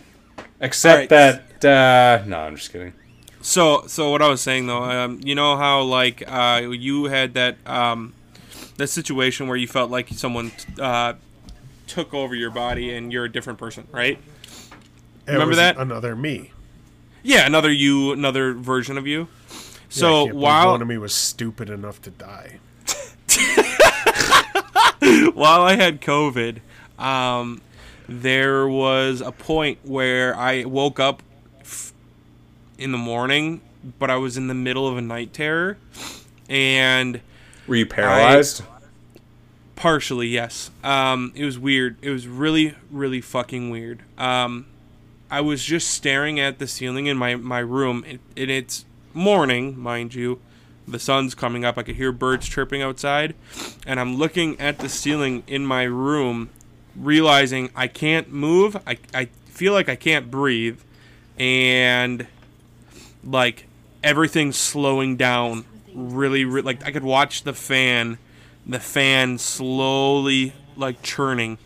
except Alright. that. Uh, no, I'm just kidding. So, so what I was saying though, um, you know how like uh, you had that um, that situation where you felt like someone uh, took over your body and you're a different person, right? It Remember that? Another me. Yeah, another you, another version of you. Yeah, So can't while one of me was stupid enough to die. *laughs* while I had COVID, um, there was a point where I woke up in the morning, but I was in the middle of a night terror, and Were you paralyzed? partially yes. Um, it was weird. It was really, really fucking weird. Um, I was just staring at the ceiling in my my room, and and it's morning, mind you. The sun's coming up. I could hear birds chirping outside, and I'm looking at the ceiling in my room, realizing I can't move. I I feel like I can't breathe, and like everything's slowing down. Really, re- like I could watch the fan, the fan slowly like churning,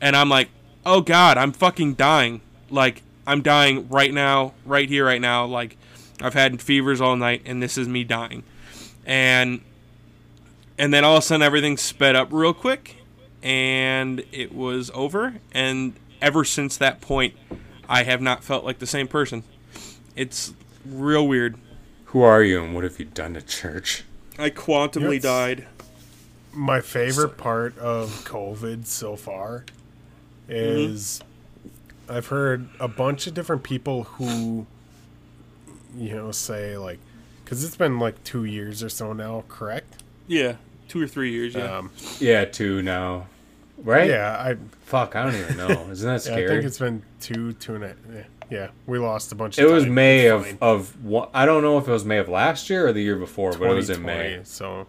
and I'm like, oh god, I'm fucking dying. Like I'm dying right now, right here, right now. Like I've had fevers all night, and this is me dying. And and then all of a sudden everything sped up real quick, and it was over. And ever since that point, I have not felt like the same person. It's real weird. Who are you and what have you done to church? I quantumly Yes. died. My favorite part of COVID so far is I've heard a bunch of different people who, you know, say like, because it's been like two years or so now, correct? Yeah, two or three years. Yeah. Um, Yeah, two now. Right? yeah, I, Fuck, I don't even know. Isn't that *laughs* yeah, I scary? think it's been two, two and a, yeah, yeah, we lost a bunch. Of It was time. May of, of what I don't know if it was May of last year or the year before, but it was in May. So,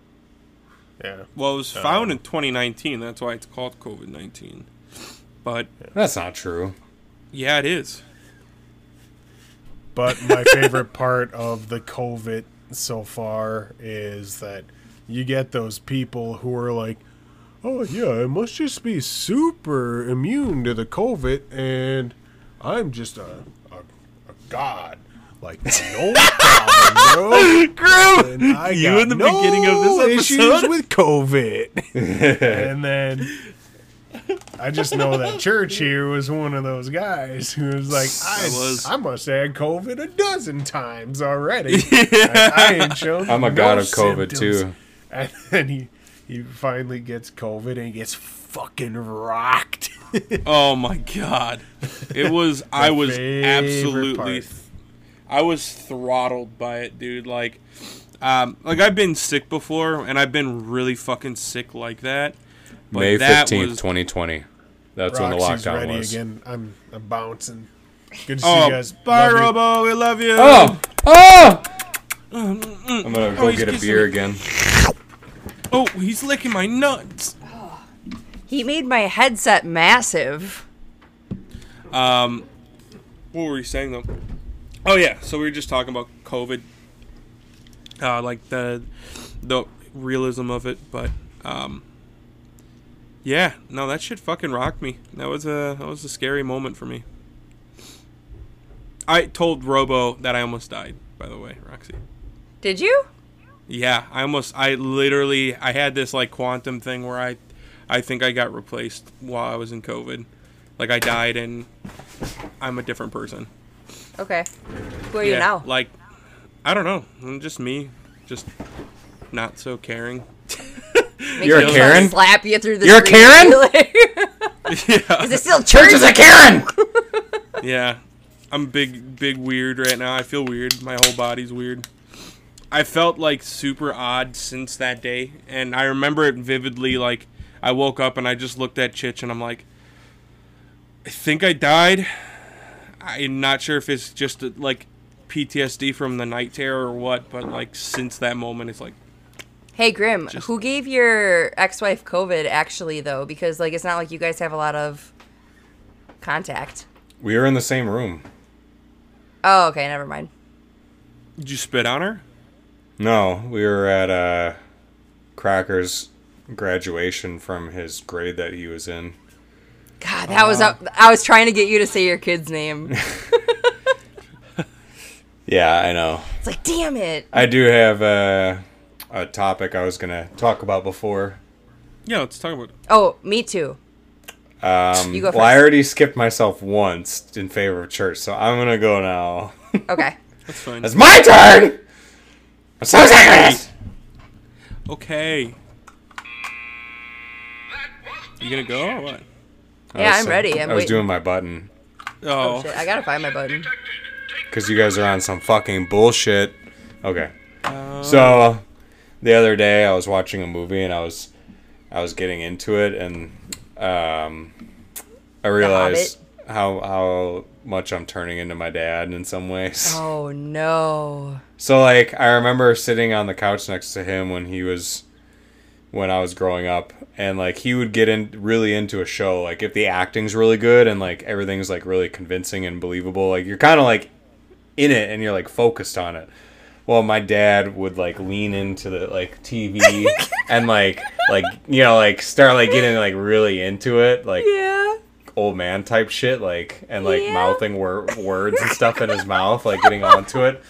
yeah, well, it was found in 2019. That's why it's called COVID 19. But That's not true. yeah, it is. But my *laughs* favorite part of the COVID so far is that you get those people who are like, oh, yeah, I must just be super immune to the COVID and I'm just a, a, a god. Like, *laughs* no problem, bro. Grim! And You in the no beginning of this issues episode? with COVID. *laughs* and then I just know that Church here was one of those guys who was like, *laughs* I, I was. I must have had COVID a dozen times already. I, I ain't shown I'm a no god of COVID symptoms." too. And then he, he finally gets COVID and he gets fucking rocked. *laughs* Oh my god. It was I was absolutely part. I was throttled by it, dude. Like um like I've been sick before and I've been really fucking sick like that. But May that 15th, was 2020. That's when the Roxy's lockdown ready was. again. I'm, I'm bouncing. Good to see Oh, you guys. bye Love you. Robo, we love you. Oh! Oh! Mm, mm, mm. I'm gonna go oh, he's get a beer me. again. Oh, he's licking my nuts. He made my headset massive. Um, what were you saying though? Oh yeah, so we were just talking about COVID, uh, like the the realism of it, but um, yeah, no, that shit fucking rocked me. That was a that was a scary moment for me. I told Robo that I almost died. By the way, Roxy. Did you? Yeah, I almost I literally I had this like quantum thing where I I think I got replaced while I was in COVID. Like I died and I'm a different person. Okay. Who are you now? Like I don't know. I'm just me. Just not so caring. *laughs* You're a Karen? Slap you through the You're a. Karen? *laughs* yeah. Is it still church? Is a Karen! *laughs* Yeah. I'm big big weird right now. I feel weird. My whole body's weird. I felt like super odd since that day and I remember it vividly like I woke up and I just looked at Chitch and I'm like I think I died. I'm not sure if it's just uh, like PTSD from the night terror or what, but like since that moment it's like Hey Grim, Just- who gave your ex-wife COVID actually though? Because like it's not like you guys have a lot of contact. We are in the same room. Oh, okay, never mind. did you spit on her? No, we were at uh, Cracker's graduation from his grade that he was in. God, that was I was trying to get you to say your kid's name. *laughs* Yeah, I know. It's like, damn it. I do have uh, a topic I was gonna talk about before. Yeah, let's talk about it. Oh, me too. Um, You go first. well, I already skipped myself once in favor of church, so I'm gonna go now. *laughs* Okay. That's fine. it's my turn. I'm so sick of this. okay. You gonna go or what? I Yeah, was- I'm ready. I'm I was waiting. doing my button Oh Oh, shit, I gotta find my button. because you guys are on some fucking bullshit. Okay. Uh, So the other day I was watching a movie and I was I was getting into it and um, I realized how how much I'm turning into my dad in some ways. Oh no. So like I remember sitting on the couch next to him when he was when I was growing up and like he would get in really into a show like if the acting's really good and like everything's like really convincing and believable like you're kind of like in it and you're like focused on it. Well, my dad would like lean into the like TV *laughs* and like like you know like start like getting like really into it like Yeah. old man type shit, like and like Yeah. mouthing wor- words and stuff in his mouth, like getting onto it.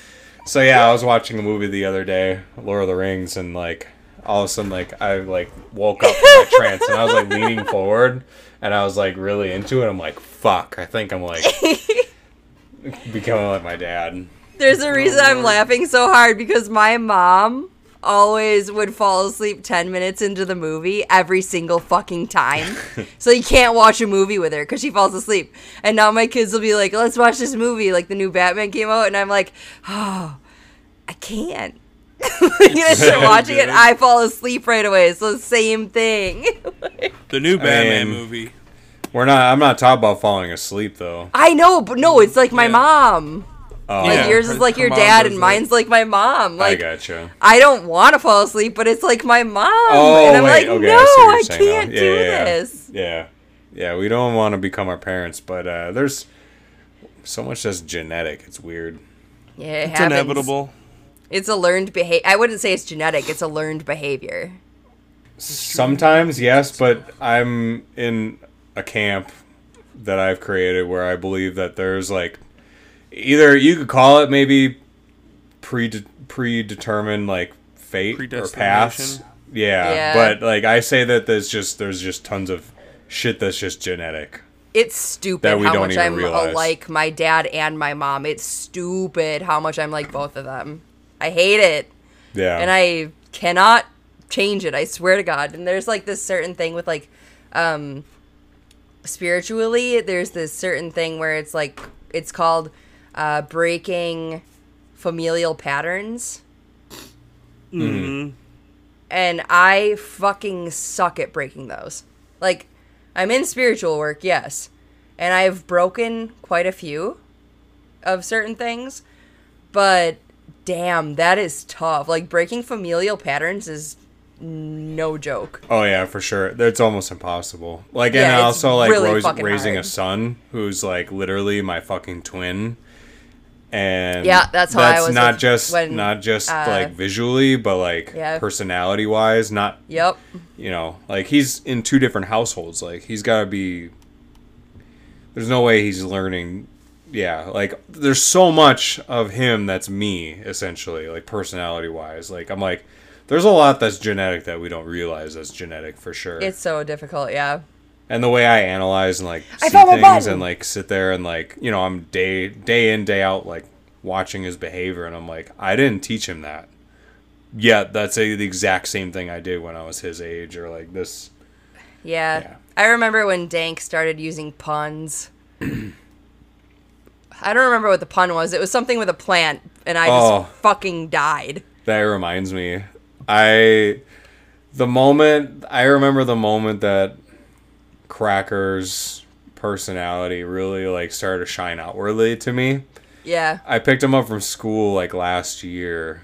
So yeah, I was watching a movie the other day, Lord of the Rings, and like all of a sudden, like I like woke up from my trance, and I was like leaning *laughs* forward, and I was like really into it. I'm like, fuck, I think I'm like becoming like my dad. There's a reason I'm laughing so hard because my mom always would fall asleep 10 minutes into the movie every single fucking time. *laughs* so you can't watch a movie with her because she falls asleep. And now my kids will be like, let's watch this movie. Like the new Batman came out, and I'm like, oh, I can't. *laughs* you know, start watching it, I fall asleep right away. So the same thing. *laughs* The new Batman mean- movie. We're not. I'm not talking about falling asleep though. I know, but no, it's like my Yeah. mom. Oh, Like Yeah, yours is like her your dad, and that. mine's like my mom. Like I gotcha. I don't want to fall asleep, but it's like my mom. Oh, and I'm wait, like, okay, no, I see what you're I, saying can't Yeah, do yeah, yeah. this. Yeah, yeah. We don't want to become our parents, but uh, there's so much that's genetic. It's weird. Yeah, it It's happens. inevitable. It's a learned behavior. I wouldn't say it's genetic. It's a learned behavior. Sometimes, yes, but I'm in a camp that I've created where I believe that there's like either you could call it maybe pre predetermined like fate or paths. Yeah, Yeah. but like I say that there's just there's just tons of shit that's just genetic. It's stupid That we how don't much even I'm realize. like my dad and my mom. It's stupid how much I'm like both of them. I hate it. Yeah, and I cannot change it. I swear to God. And there's like this certain thing with like, um, spiritually, there's this certain thing where it's like it's called uh, breaking familial patterns. Mm-hmm. And I fucking suck at breaking those. Like, I'm in spiritual work, yes. And I've broken quite a few of certain things. But damn, that is tough. Like, breaking familial patterns is no joke. Oh yeah, for sure. It's almost impossible. Like, and Yeah, it's also like really raising a son who's like literally my fucking twin. And Yeah, that's how I that's was not just when, not just uh, like visually, but like Yeah. personality wise. Not Yep. you know, like he's in two different households. Like he's got to be. There's no way he's learning. Yeah, like there's so much of him that's me essentially, like personality wise. Like I'm like, there's a lot that's genetic that we don't realize that's genetic for sure. It's so difficult, yeah. and the way I analyze and like I see things and like sit there and like you know I'm day day in day out like watching his behavior and I'm like I didn't teach him that. Yeah, that's a, the exact same thing I did when I was his age or like this. Yeah. Yeah. I remember when Dank started using puns. *clears throat* I don't remember what the pun was. It was something with a plant, and I just Oh. fucking died. That reminds me. I the moment I remember the moment that Cracker's personality really like started to shine outwardly to me. Yeah. I picked him up from school like last year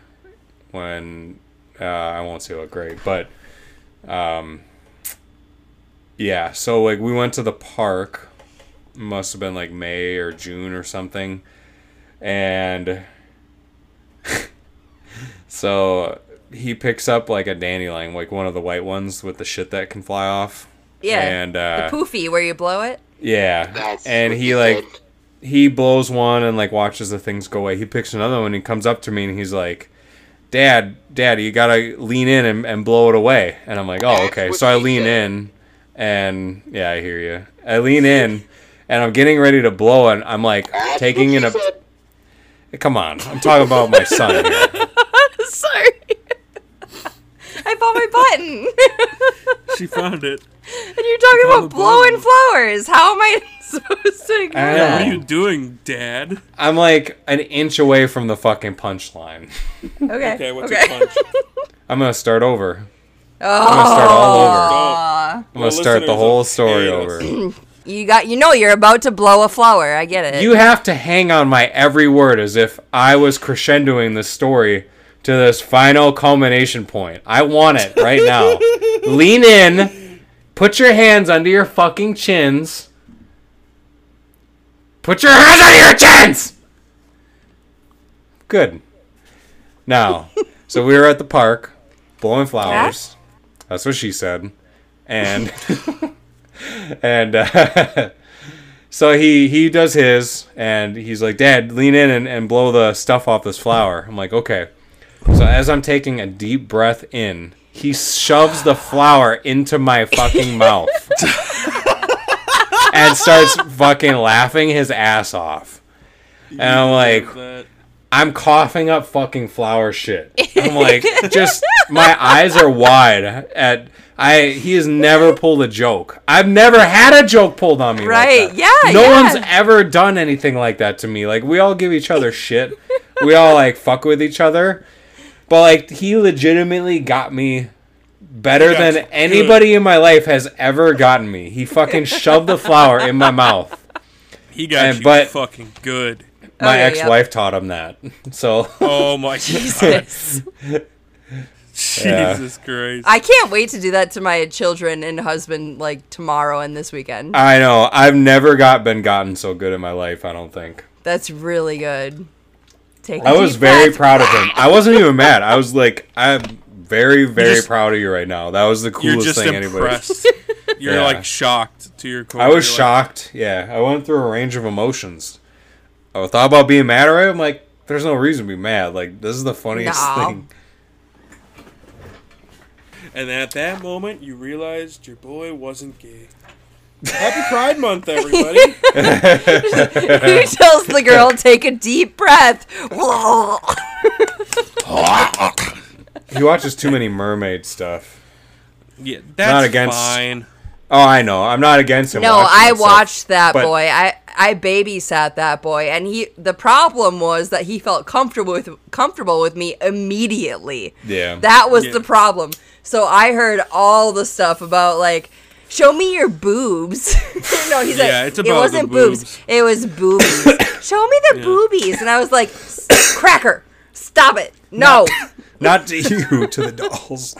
when uh, I won't say what grade, but um, yeah. So like we went to the park. Must have been like May or June or something, and *laughs* so he picks up like a dandelion, like one of the white ones with the shit that can fly off. Yeah. and uh, the poofy where you blow it. yeah, That's and he like he blows one and like watches the things go away. He picks another one. And he comes up to me and he's like, "Dad, Dad, you gotta lean in and, and blow it away." And I'm like, "Oh, okay." So I lean in, and yeah, I hear you. I lean in, *laughs* and I'm getting ready to blow, and I'm like That's taking in what a. said. Come on, I'm talking about my son here. *laughs* Sorry. I found my button. *laughs* She found it. and you're talking about blowing button. flowers. How am I *laughs* supposed to ignore Yeah, what are you doing, Dad? I'm like an inch away from the fucking punchline. Okay. Okay, what's okay. a punch? I'm gonna start over. Oh. I'm gonna start all over. Aw. I'm gonna start the whole story over. *clears throat* You got you know you're about to blow a flower. I get it. You have to hang on my every word as if I was crescendoing this story to this final culmination point. I want it right now. *laughs* Lean in, put your hands under your fucking chins. Put your hands under your chins! Good. Now, so we were at the park blowing flowers. That's what she said. And *laughs* and uh, *laughs* So he he does his, and he's like, "Dad, lean in and, and blow the stuff off this flower." I'm like, "Okay." So as I'm taking a deep breath in, he shoves the flower into my fucking mouth and starts fucking laughing his ass off. And I'm like, I'm coughing up fucking flower shit. I'm like, just my eyes are wide at I. He has never pulled a joke. I've never had a joke pulled on me. Right, Like that. yeah, No yeah. one's ever done anything like that to me. Like we all give each other shit. we all like fuck with each other. But like he legitimately got me better got than you anybody in my life has ever gotten me. He fucking shoved the flower in my mouth. he got And- you but- fucking good. My oh, Okay, yep. ex-wife taught him that. *laughs* So Oh my *laughs* god. *laughs* *laughs* Jesus. Yeah. Christ. I can't wait to do that to my children and husband like tomorrow and this weekend. I know. I've never got been gotten so good in my life. I don't think. That's really good. Take a I was very breath. proud of him. I wasn't even mad. I was like, I'm very, very just- proud of you right now. That was the You're coolest just thing anybody. *laughs* You're Yeah. like shocked to your core. I was You're like, shocked. Yeah, I went through a range of emotions. I thought about being mad right. I'm Like, there's no reason to be mad. Like, this is the funniest No. thing. And at that moment, you realized your boy wasn't gay. *laughs* Happy Pride Month, everybody! *laughs* *laughs* he tells the girl, take a deep breath. He watches too many mermaid stuff. yeah, that's Not against- fine. Oh, I know. I'm not against him. no, I that stuff, watched that but- boy. I I babysat that boy, and he. The problem was that he felt comfortable with comfortable with me immediately. Yeah. That was Yeah. the problem. So I heard all the stuff about like. Show me your boobs. *laughs* no, he's Yeah, like, it's it about the wasn't boobs. boobs. It was boobies. *coughs* Show me the Yeah. boobies. And I was like, *coughs* cracker, stop it. No. *laughs* Not to you, to the dolls.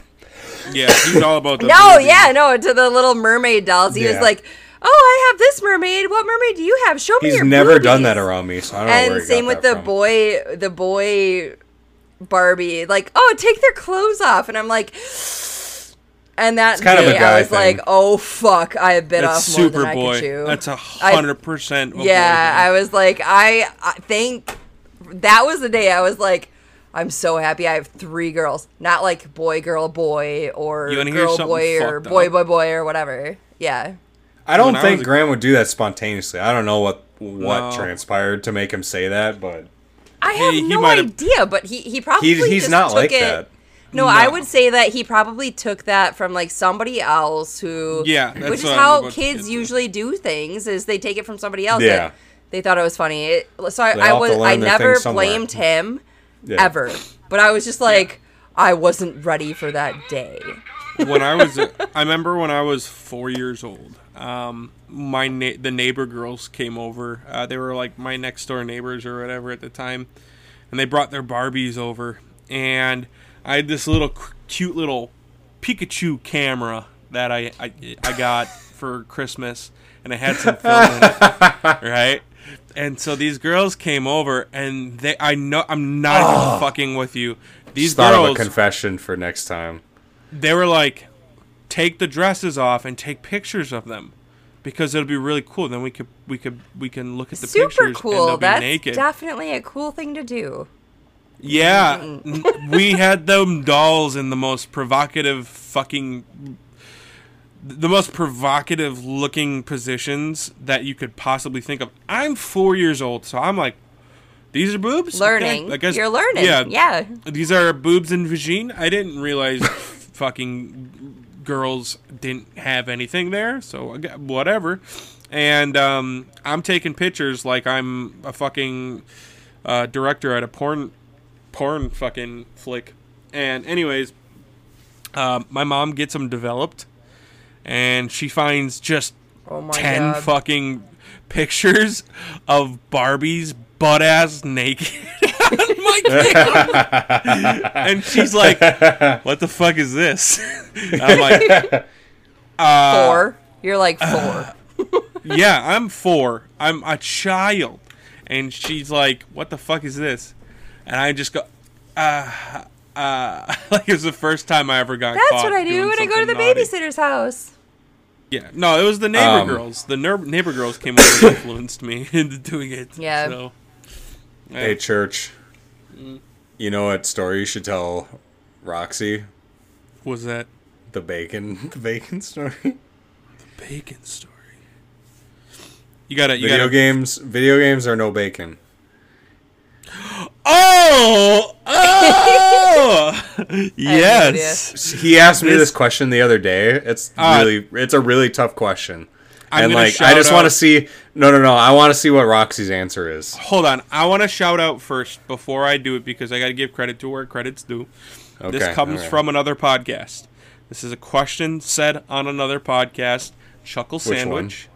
Yeah, he's all about the. *laughs* No, boobies. yeah, no, to the little mermaid dolls. He was like, "Oh, I have this mermaid. What mermaid do you have? Show me He's your never done that around me, so I don't know where And he same got with that the from. boy, the boy Barbie. Like, oh, take their clothes off, and I'm like, and that It's kind of a day guy I was thing. like, oh fuck, I have bit That's off more than I Superboy. could chew. That's a hundred percent. a yeah, boy I was like, I, I think that was the day I was like. I'm so happy I have three girls, not like boy, girl, boy, or You wanna hear girl, boy, or boy, boy, boy, or whatever. Yeah. I don't When think was a- Graham would do that spontaneously. I don't know what what No. transpired to make him say that, but I have He- he no idea, but he he probably he's he's just not took like it. that. No, I would say that he probably took that from like somebody else who Yeah, that's which is how kids usually do things is they take it from somebody else. Yeah. They thought it was funny. It, so I, I was I never blamed him Yeah. ever, but I was just like I wasn't ready for that day. when I was, I remember when I was four years old. Um, my na- the neighbor girls came over. Uh, they were like my next door neighbors or whatever at the time, and they brought their Barbies over. And I had this little cute little Pikachu camera that I I, I got for Christmas, and I had some film in it, *laughs* right? And so these girls came over, and they I know I'm not even fucking with you. These Just thought of a girls confession for next time. they were like, take the dresses off and take pictures of them because it'll be really cool. Then we could we could we can look at the Super pictures and cool. they'll be That's naked. definitely a cool thing to do. yeah, we had them dolls in the most provocative fucking. The most provocative looking positions that you could possibly think of. I'm four years old, so I'm like, these are boobs. Okay, Learning. I guess You're learning. Yeah, Yeah. These are boobs and vagine. I didn't realize *laughs* fucking girls didn't have anything there, so whatever. And um, I'm taking pictures like I'm a fucking uh, director at a porn porn fucking flick. And anyways, um, my mom gets them developed, and she finds just Oh my ten god. fucking pictures of Barbies butt ass naked *laughs* my camera. and she's like, "What the fuck is this?" *laughs* I'm like, *laughs* uh, four. You're like four. *laughs* "Yeah, I'm four. I'm a child." And she's like, "What the fuck is this?" And I just go, "Uh." Uh, like it was the first time I ever got That's caught what I do when I go to the naughty. babysitter's house. Yeah, no, it was the neighbor Um, girls. The ner- neighbor girls came over and influenced me into doing it. Yeah. So, yeah. Hey, church. You know what story you should tell Roxy? was that The bacon, *laughs* the bacon story. The bacon story? You gotta, you Video gotta. games, video games are no bacon. Oh, *laughs* oh, *laughs* yes. He asked me This- this question the other day. It's Uh, really, it's a really tough question. I'm and like, I just want to see. No, no, no. I want to see what Roxy's answer is. Hold on, I want to shout out first before I do it because I got to give credit to where credit's due. Okay. this comes alright. from another podcast. This is a question said on another podcast, Chuckle Which one? Sandwich.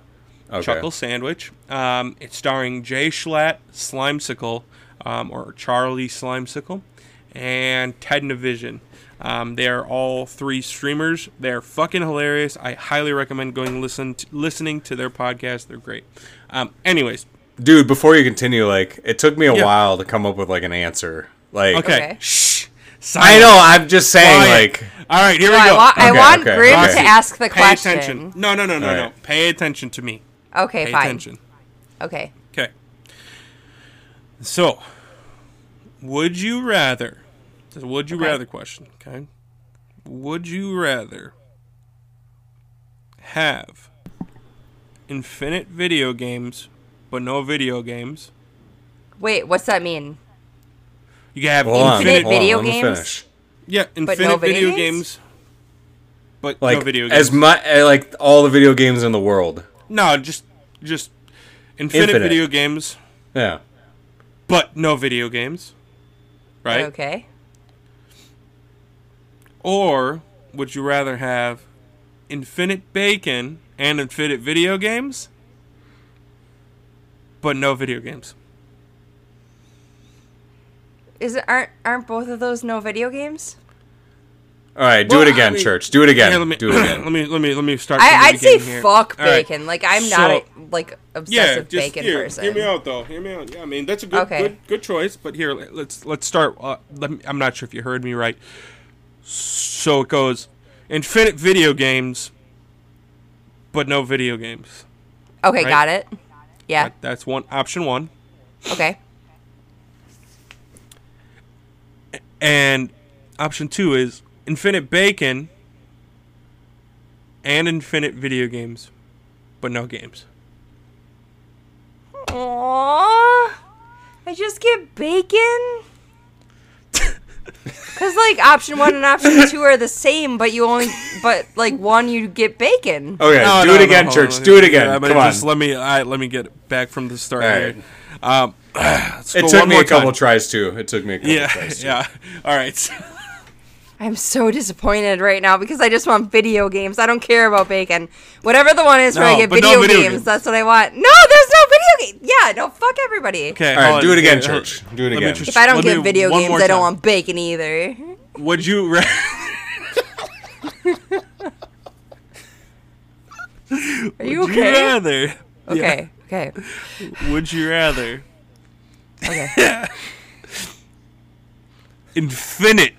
okay. Chuckle Sandwich. Um, it's starring Jay Schlatt, Slimecicle, um, or Charlie Slimecicle, and Ted Nivison. Um, they are all three streamers. They're fucking hilarious. I highly recommend going listen to, listening to their podcast. They're great. Um, anyways, Dude, before you continue, like, it took me a Yeah. while to come up with like an answer. Like, okay. Okay. Shh. I know. I'm just saying, Quiet. like, All right, here No, we I, go. wa- I want okay, Grim okay. to ask the Pay question. attention. No, no, no, no, All no. Pay attention to me. Okay, Pay fine. attention. Okay. Okay. So, would you rather? It's a would you Okay. rather question. Okay. Would you rather have infinite video games but no video games? Wait, what's that mean? You can have hold on, Infinite hold on, video let me games? yeah, infinite no video, video games? games? but Like, no video games. as much eh, like all the video games in the world. no, just just infinite, Infinite. video games Yeah. but no video games. Right? Okay. Or would you rather have infinite bacon and infinite video games, but no video games? Is it aren't aren't both of those no video games? All right, do Well, it again, I mean- church. Do it again. Here, let me do it again. *clears throat* let me let me let me start. I, I'd say here. fuck All right. bacon. Like I'm not So- a like Yeah, obsessive just bacon here, person. hear me out though. Hear me out. Yeah, I mean that's a good Okay. good good choice. But here, let- let's let's start. Uh, let me, I'm not sure if you heard me right. So it goes infinite video games, but no video games. Okay, right? got it. Yeah. That, that's one option one. Okay. And option two is infinite bacon and infinite video games, but no games. Aww. I just get bacon. *laughs* Cause like option one and option two are the same, but you only but like one you get bacon. Okay, No, do no, it no, again, hold church. Do it again. Yeah, but Come on. let me all right, let me get back from the start All here. Um, *sighs* It took me a couple time. tries too. It took me a couple Yeah, tries too. yeah. All right. *laughs* I'm so disappointed right now because I just want video games. I don't care about bacon. Whatever the one is where I get but no video, video games, games. that's what I want. No, there's no video game. Yeah, no, fuck everybody. Okay. All right, hold do it again, church. Do it let again. just- If I don't get video games, I don't want bacon either. Would you ra- Are you Would you okay? rather? Okay, okay, Would you rather okay. *laughs* infinite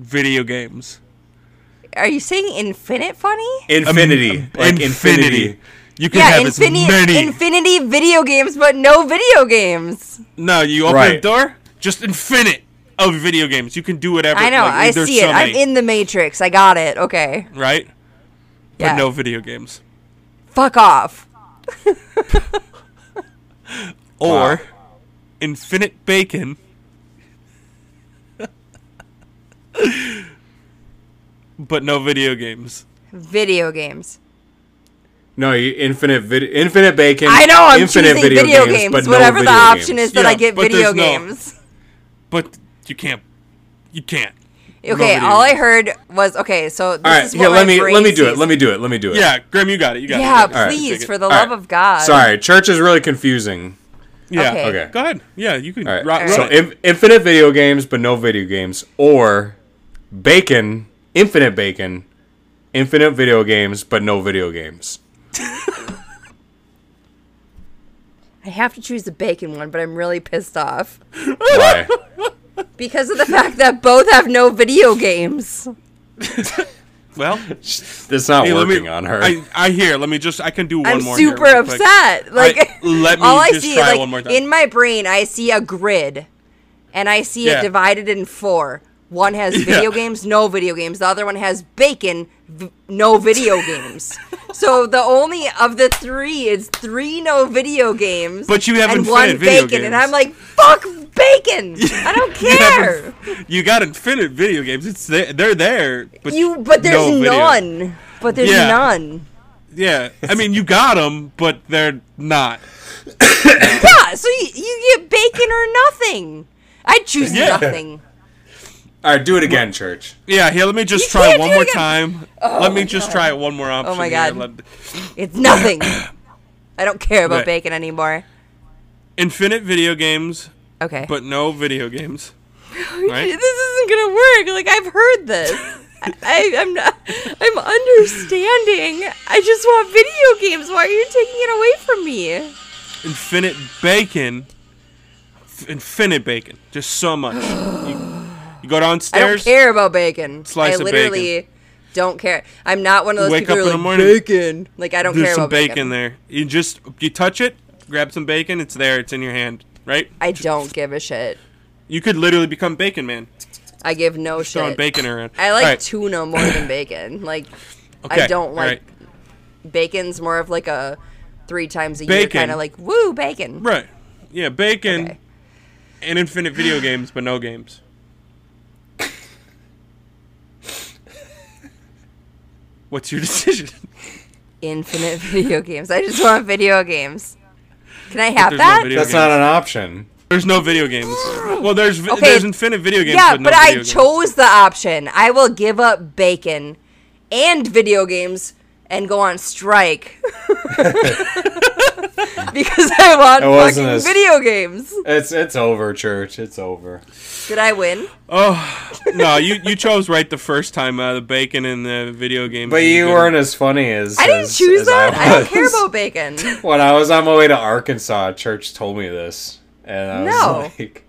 video games? Are you saying infinite funny? Infinity, like infinity. You can Yeah, have as infinity, many. infinity video games, but no video games. no, you open Right. the door, just infinite of video games. You can do whatever. I know, like, I there's see so it. I'm in the Matrix. I got it. Okay. right? Yeah. But no video games. Fuck off. *laughs* Or Wow. infinite bacon. But no video games. Video games. No, you, infinite vid- infinite bacon. I know I'm infinite choosing video, games. but no Whatever the option games. is that Yeah, I get video there's no- games. But you can't. You can't. Okay, video all I heard was okay. So this All right, is here. what Let me let me do it. Let me do it. Let me do it. Yeah, Grim, you got it. You got Yeah, it. Yeah, please, for the All love right. of God. Sorry, church is really confusing. Yeah. Okay. Okay. Go ahead. Yeah, you can. All right. ru- run so in, infinite video games, but no video games, or bacon, infinite bacon, infinite video games, but no video games. *laughs* I have to choose the bacon one, but I'm really pissed off Why? *laughs* because of the fact that both have no video games. *laughs* Well, It's not hey, working me, on her. I, I hear. Let me just. I can do one I'm more. here super real quick. upset. Like, let me all I see, try like, one more time. in my brain, I see a grid, and I see Yeah. it divided in four. One has video games, no video games. The other one has bacon, v- no video games. so the only of the three is three no video games. But you have and one bacon, and. I'm like, fuck bacon. *laughs* I don't care. inf- You got infinite video games. It's there, they're there, but You, but there's no none. But there's Yeah. none. Yeah, I mean you got them, but they're not. *coughs* Yeah, so you, you get bacon or nothing. I choose Yeah. nothing. All right, do it again, church. Yeah, here. Let me just You try can't one do it more again. time. Oh let me just try it one more oh option. Oh my here. God. Let- It's nothing. I don't care about Right. bacon anymore. Infinite video games, Okay. but no video games. *laughs* Right? this isn't gonna work. Like I've heard this. *laughs* I, I, I'm not. I'm understanding. I just want video games. Why are you taking it away from me? Infinite bacon. F- Infinite bacon. Just so much. *gasps* You, go I don't downstairs. care about bacon. Slice I of literally don't care. I'm not one of those Wake people up who in the like morning. bacon. Like I don't There's care some about bacon, bacon. there. You just you touch it, grab some bacon. It's there. It's in your hand. Right? I don't give a shit. You could literally become bacon man. I give no Throwing shit. bacon around. I like Alright, tuna more than bacon. Like okay, I don't like alright. bacon's more of like a three times a year kind of like woo bacon. Right. Yeah, bacon Okay. and infinite video games, but no games. What's your *laughs* decision? Infinite video games. I just want video games. Can I have there's no that? That's games. not an option. There's no video games. *gasps* Well, there's Okay. there's infinite video games. yeah, but, no but I video games. chose the option. I will give up bacon and video games and go on strike. *laughs* *laughs* *laughs* because I want fucking as- video games. It's it's over, church. It's over. Did I win? Oh no, you you chose right the first time. Uh, the bacon and the video games. But you weren't as funny as I didn't as- choose as that. I, don't care about bacon. *laughs* When I was on my way to Arkansas, church told me this, and I was No. like,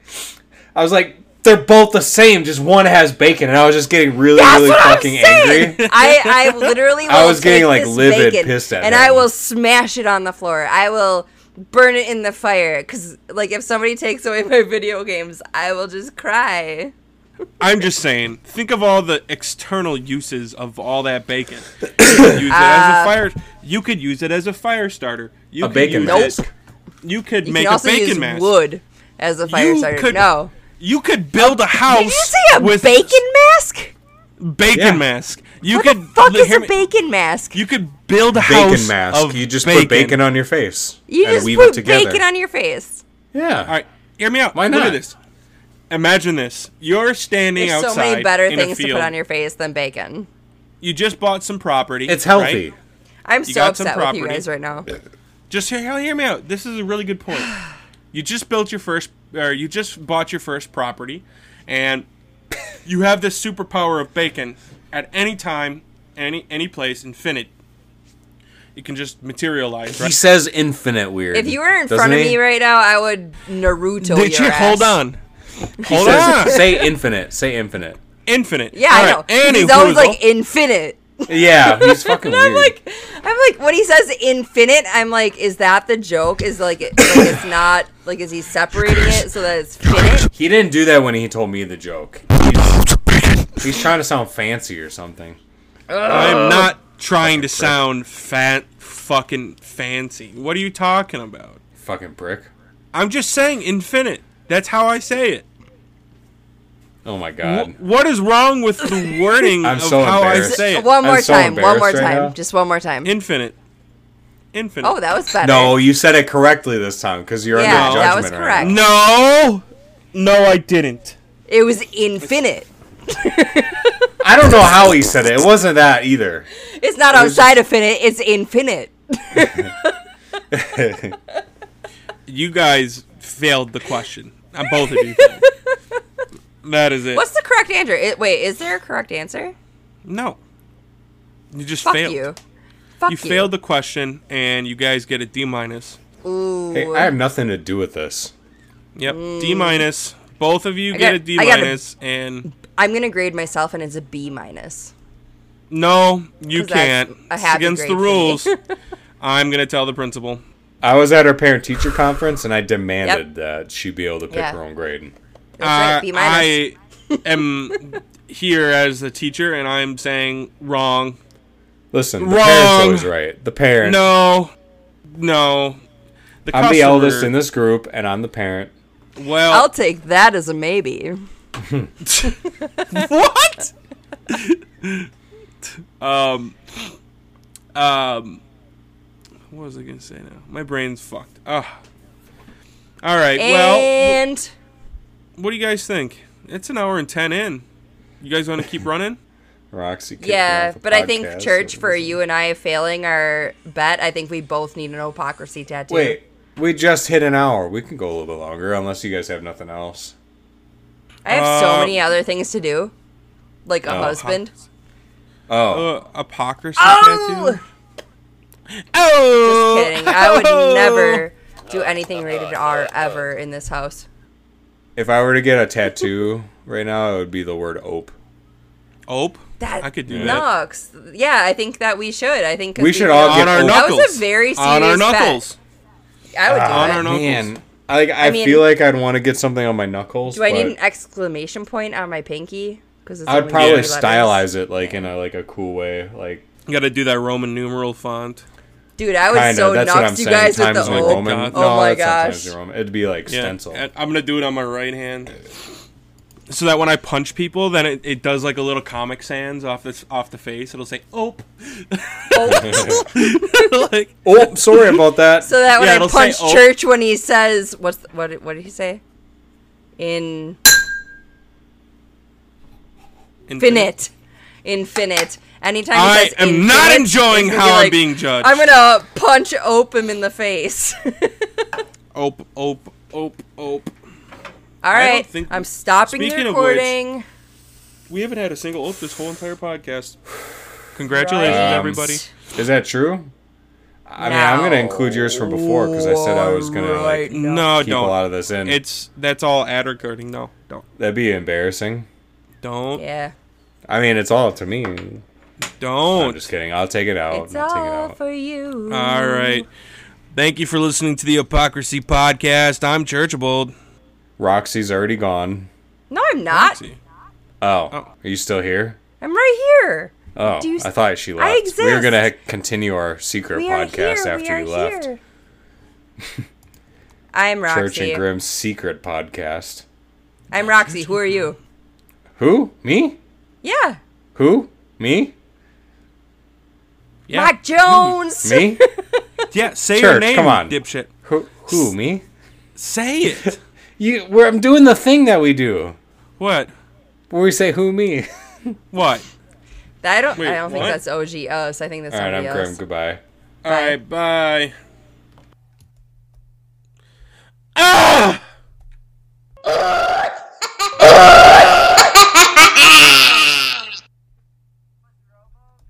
I was like, they're both the same. Just one has bacon, and I was just getting really, That's really fucking angry. *laughs* I, I literally *laughs* will I was getting, like, livid bacon pissed at it. and him. I will smash it on the floor. I will burn it in the fire because like if somebody takes away my video games, I will just cry. *laughs* I'm just saying. Think of all the external uses of all that bacon. You could use it as Uh, a fire. You could use it as a fire starter. You A could bacon use mask. It, you could You make can a also bacon use mask. wood as a fire You starter. could- no. You could build a house. Did you say a with bacon mask? bacon Yeah. mask? You What could the fuck li- is a me- bacon mask? You could build a house Bacon mask. of You just bacon. put bacon on your face. You and just weave put it together. bacon on your face. Yeah. All right, hear me out. Why Look not? at this. Imagine this. You're standing There's outside so many better things to put on your face than bacon. You just bought some property. It's healthy. right? I'm You so got some upset with you guys right now. Just hear, hear me out. This is a really good point. *sighs* *sighs* You just built your first, or you just bought your first property, and you have this superpower of bacon at any time, any any place, infinite. It can just materialize. He says infinite weird. If you were in front of he? me right now, I would Naruto Did your you ass. hold on? He Hold says, on. say infinite. Say infinite. Infinite. Yeah, All I right, know. 'cause Any He's always like infinite. Yeah, *laughs* he's fucking And I'm weird. like, I'm like, when he says infinite, I'm like, is that the joke? Is like, it, like it's *coughs* not like, is he separating it so that it's finite? he didn't do that when he told me the joke. He's, he's trying to sound fancy or something. I'm not trying to sound fat, fucking fancy. What are you talking about? Fucking brick. I'm just saying infinite. That's how I say it. Oh my Wh- god. what is wrong with the *laughs* wording I'm of so how I say it? One more I'm so time. One more embarrassed right time. Just one more time. Infinite. Infinite. oh, that was better. No, you said it correctly this time because you're Yeah, under that judgment was right correct. now. No. No, I didn't. It was infinite. *laughs* I don't know how he said it. It wasn't that either. It's not was outside of finite. It's infinite. *laughs* You guys failed the question. Uh, both of you. Failed. that is it. What's the correct answer? It, wait, is there a correct answer? no. You just Fuck failed. you. Fuck You you. failed the question, and you guys get a D minus. Ooh. Hey, I have nothing to do with this. Yep, mm. D minus. Both of you I get got- a D I got a- minus, and I'm gonna grade myself, and it's a B minus. No, you can't. a It's against the rules. *laughs* I'm gonna tell the principal. I was at her parent teacher conference and I demanded that she be able to pick Yeah. her own grade. That's right, Uh, B minus. I am here as the teacher, and I'm saying wrong. Listen, the Wrong. parent's always right. The parent. No, no. The I'm the eldest in this group, and I'm the parent. Well, I'll take that as a maybe. *laughs* what? um, um, what was I gonna say now? My brain's fucked. Ah. All right. well, And what do you guys think? It's an hour and ten in. You guys want to keep running? *laughs* Roxy. yeah, but I think church for you and I failing our bet. I think we both need an Ope-pocrisy tattoo. Wait, we just hit an hour. We can go a little bit longer, unless you guys have nothing else. I have so Uh, many other things to do, like a Oh, husband. Oh, Uh, Ope-pocrisy Oh! tattoo. Oh, Just kidding. I would never do anything rated R ever in this house. If I were to get a tattoo right now, it would be the word "ope." Ope. That I could do that. knocks. Yeah, I think that we should. I think We should feel- all On get our ope. That was knuckles. a very on our serious bet. knuckles. I would do On it. our knuckles. Man, I, like, I, mean- feel like I'd want to get something on my knuckles. Do I need an exclamation point on my pinky? Because I'd probably stylize it like in a like a cool way. Like You got to do that Roman numeral font. Dude, I would kind so of. That's what you saying. guys with the New O. Roman. God. No, Oh my that's not Times gosh. It'd be like Yeah, stencil. I'm gonna do it on my right hand, so that when I punch people, then it, it does like a little comic sans off this off the face. It'll say "ope," Oh, *laughs* like oh, sorry about that. so that when Yeah, I it'll say punch church when he says what's the, what what did he say? In infinite. Infinite. Anytime he I says am not enjoying how be I'm being judged. I'm gonna punch Ope in the face. *laughs* Ope, ope, ope, ope. All right, think I'm stopping the Speaking of which- recording. We haven't had a single ope this whole entire podcast. *sighs* Congratulations, Right. everybody. Is that true? I mean, I'm gonna include yours from before because I said I was gonna Right. like, No, keep a lot of this in. It's that's all ad recording. No, don't, That'd be embarrassing. don't, Yeah, I mean, it's all up to me. I'm don't. just kidding. I'll take it out. it's I'll take it all out. for you. All right. Thank you for listening to the Ope-pocrisy Podcast. I'm Churchable. Roxy's already gone. No, I'm not. See. Oh, Oh. are you still here? I'm right here. Oh, Do you I s- thought she left. I We were gonna continue our secret We podcast here. after we you are left. *laughs* I'm Roxy. Church and Grimm's secret podcast. I'm Roxy. Who are you? Who? Me? Yeah, Who? Me? Yeah. Mike Jones. Me? *laughs* yeah, say Church, your name, come on. dipshit. Who, who me? Say it. *laughs* you, we I'm doing the thing that we do. What? Where we say who me. *laughs* what? I don't. Wait, I don't what? think that's OG us. I think that's All right, I'm. Grim. Goodbye. Bye. All right. Bye. Ah! ah! ah!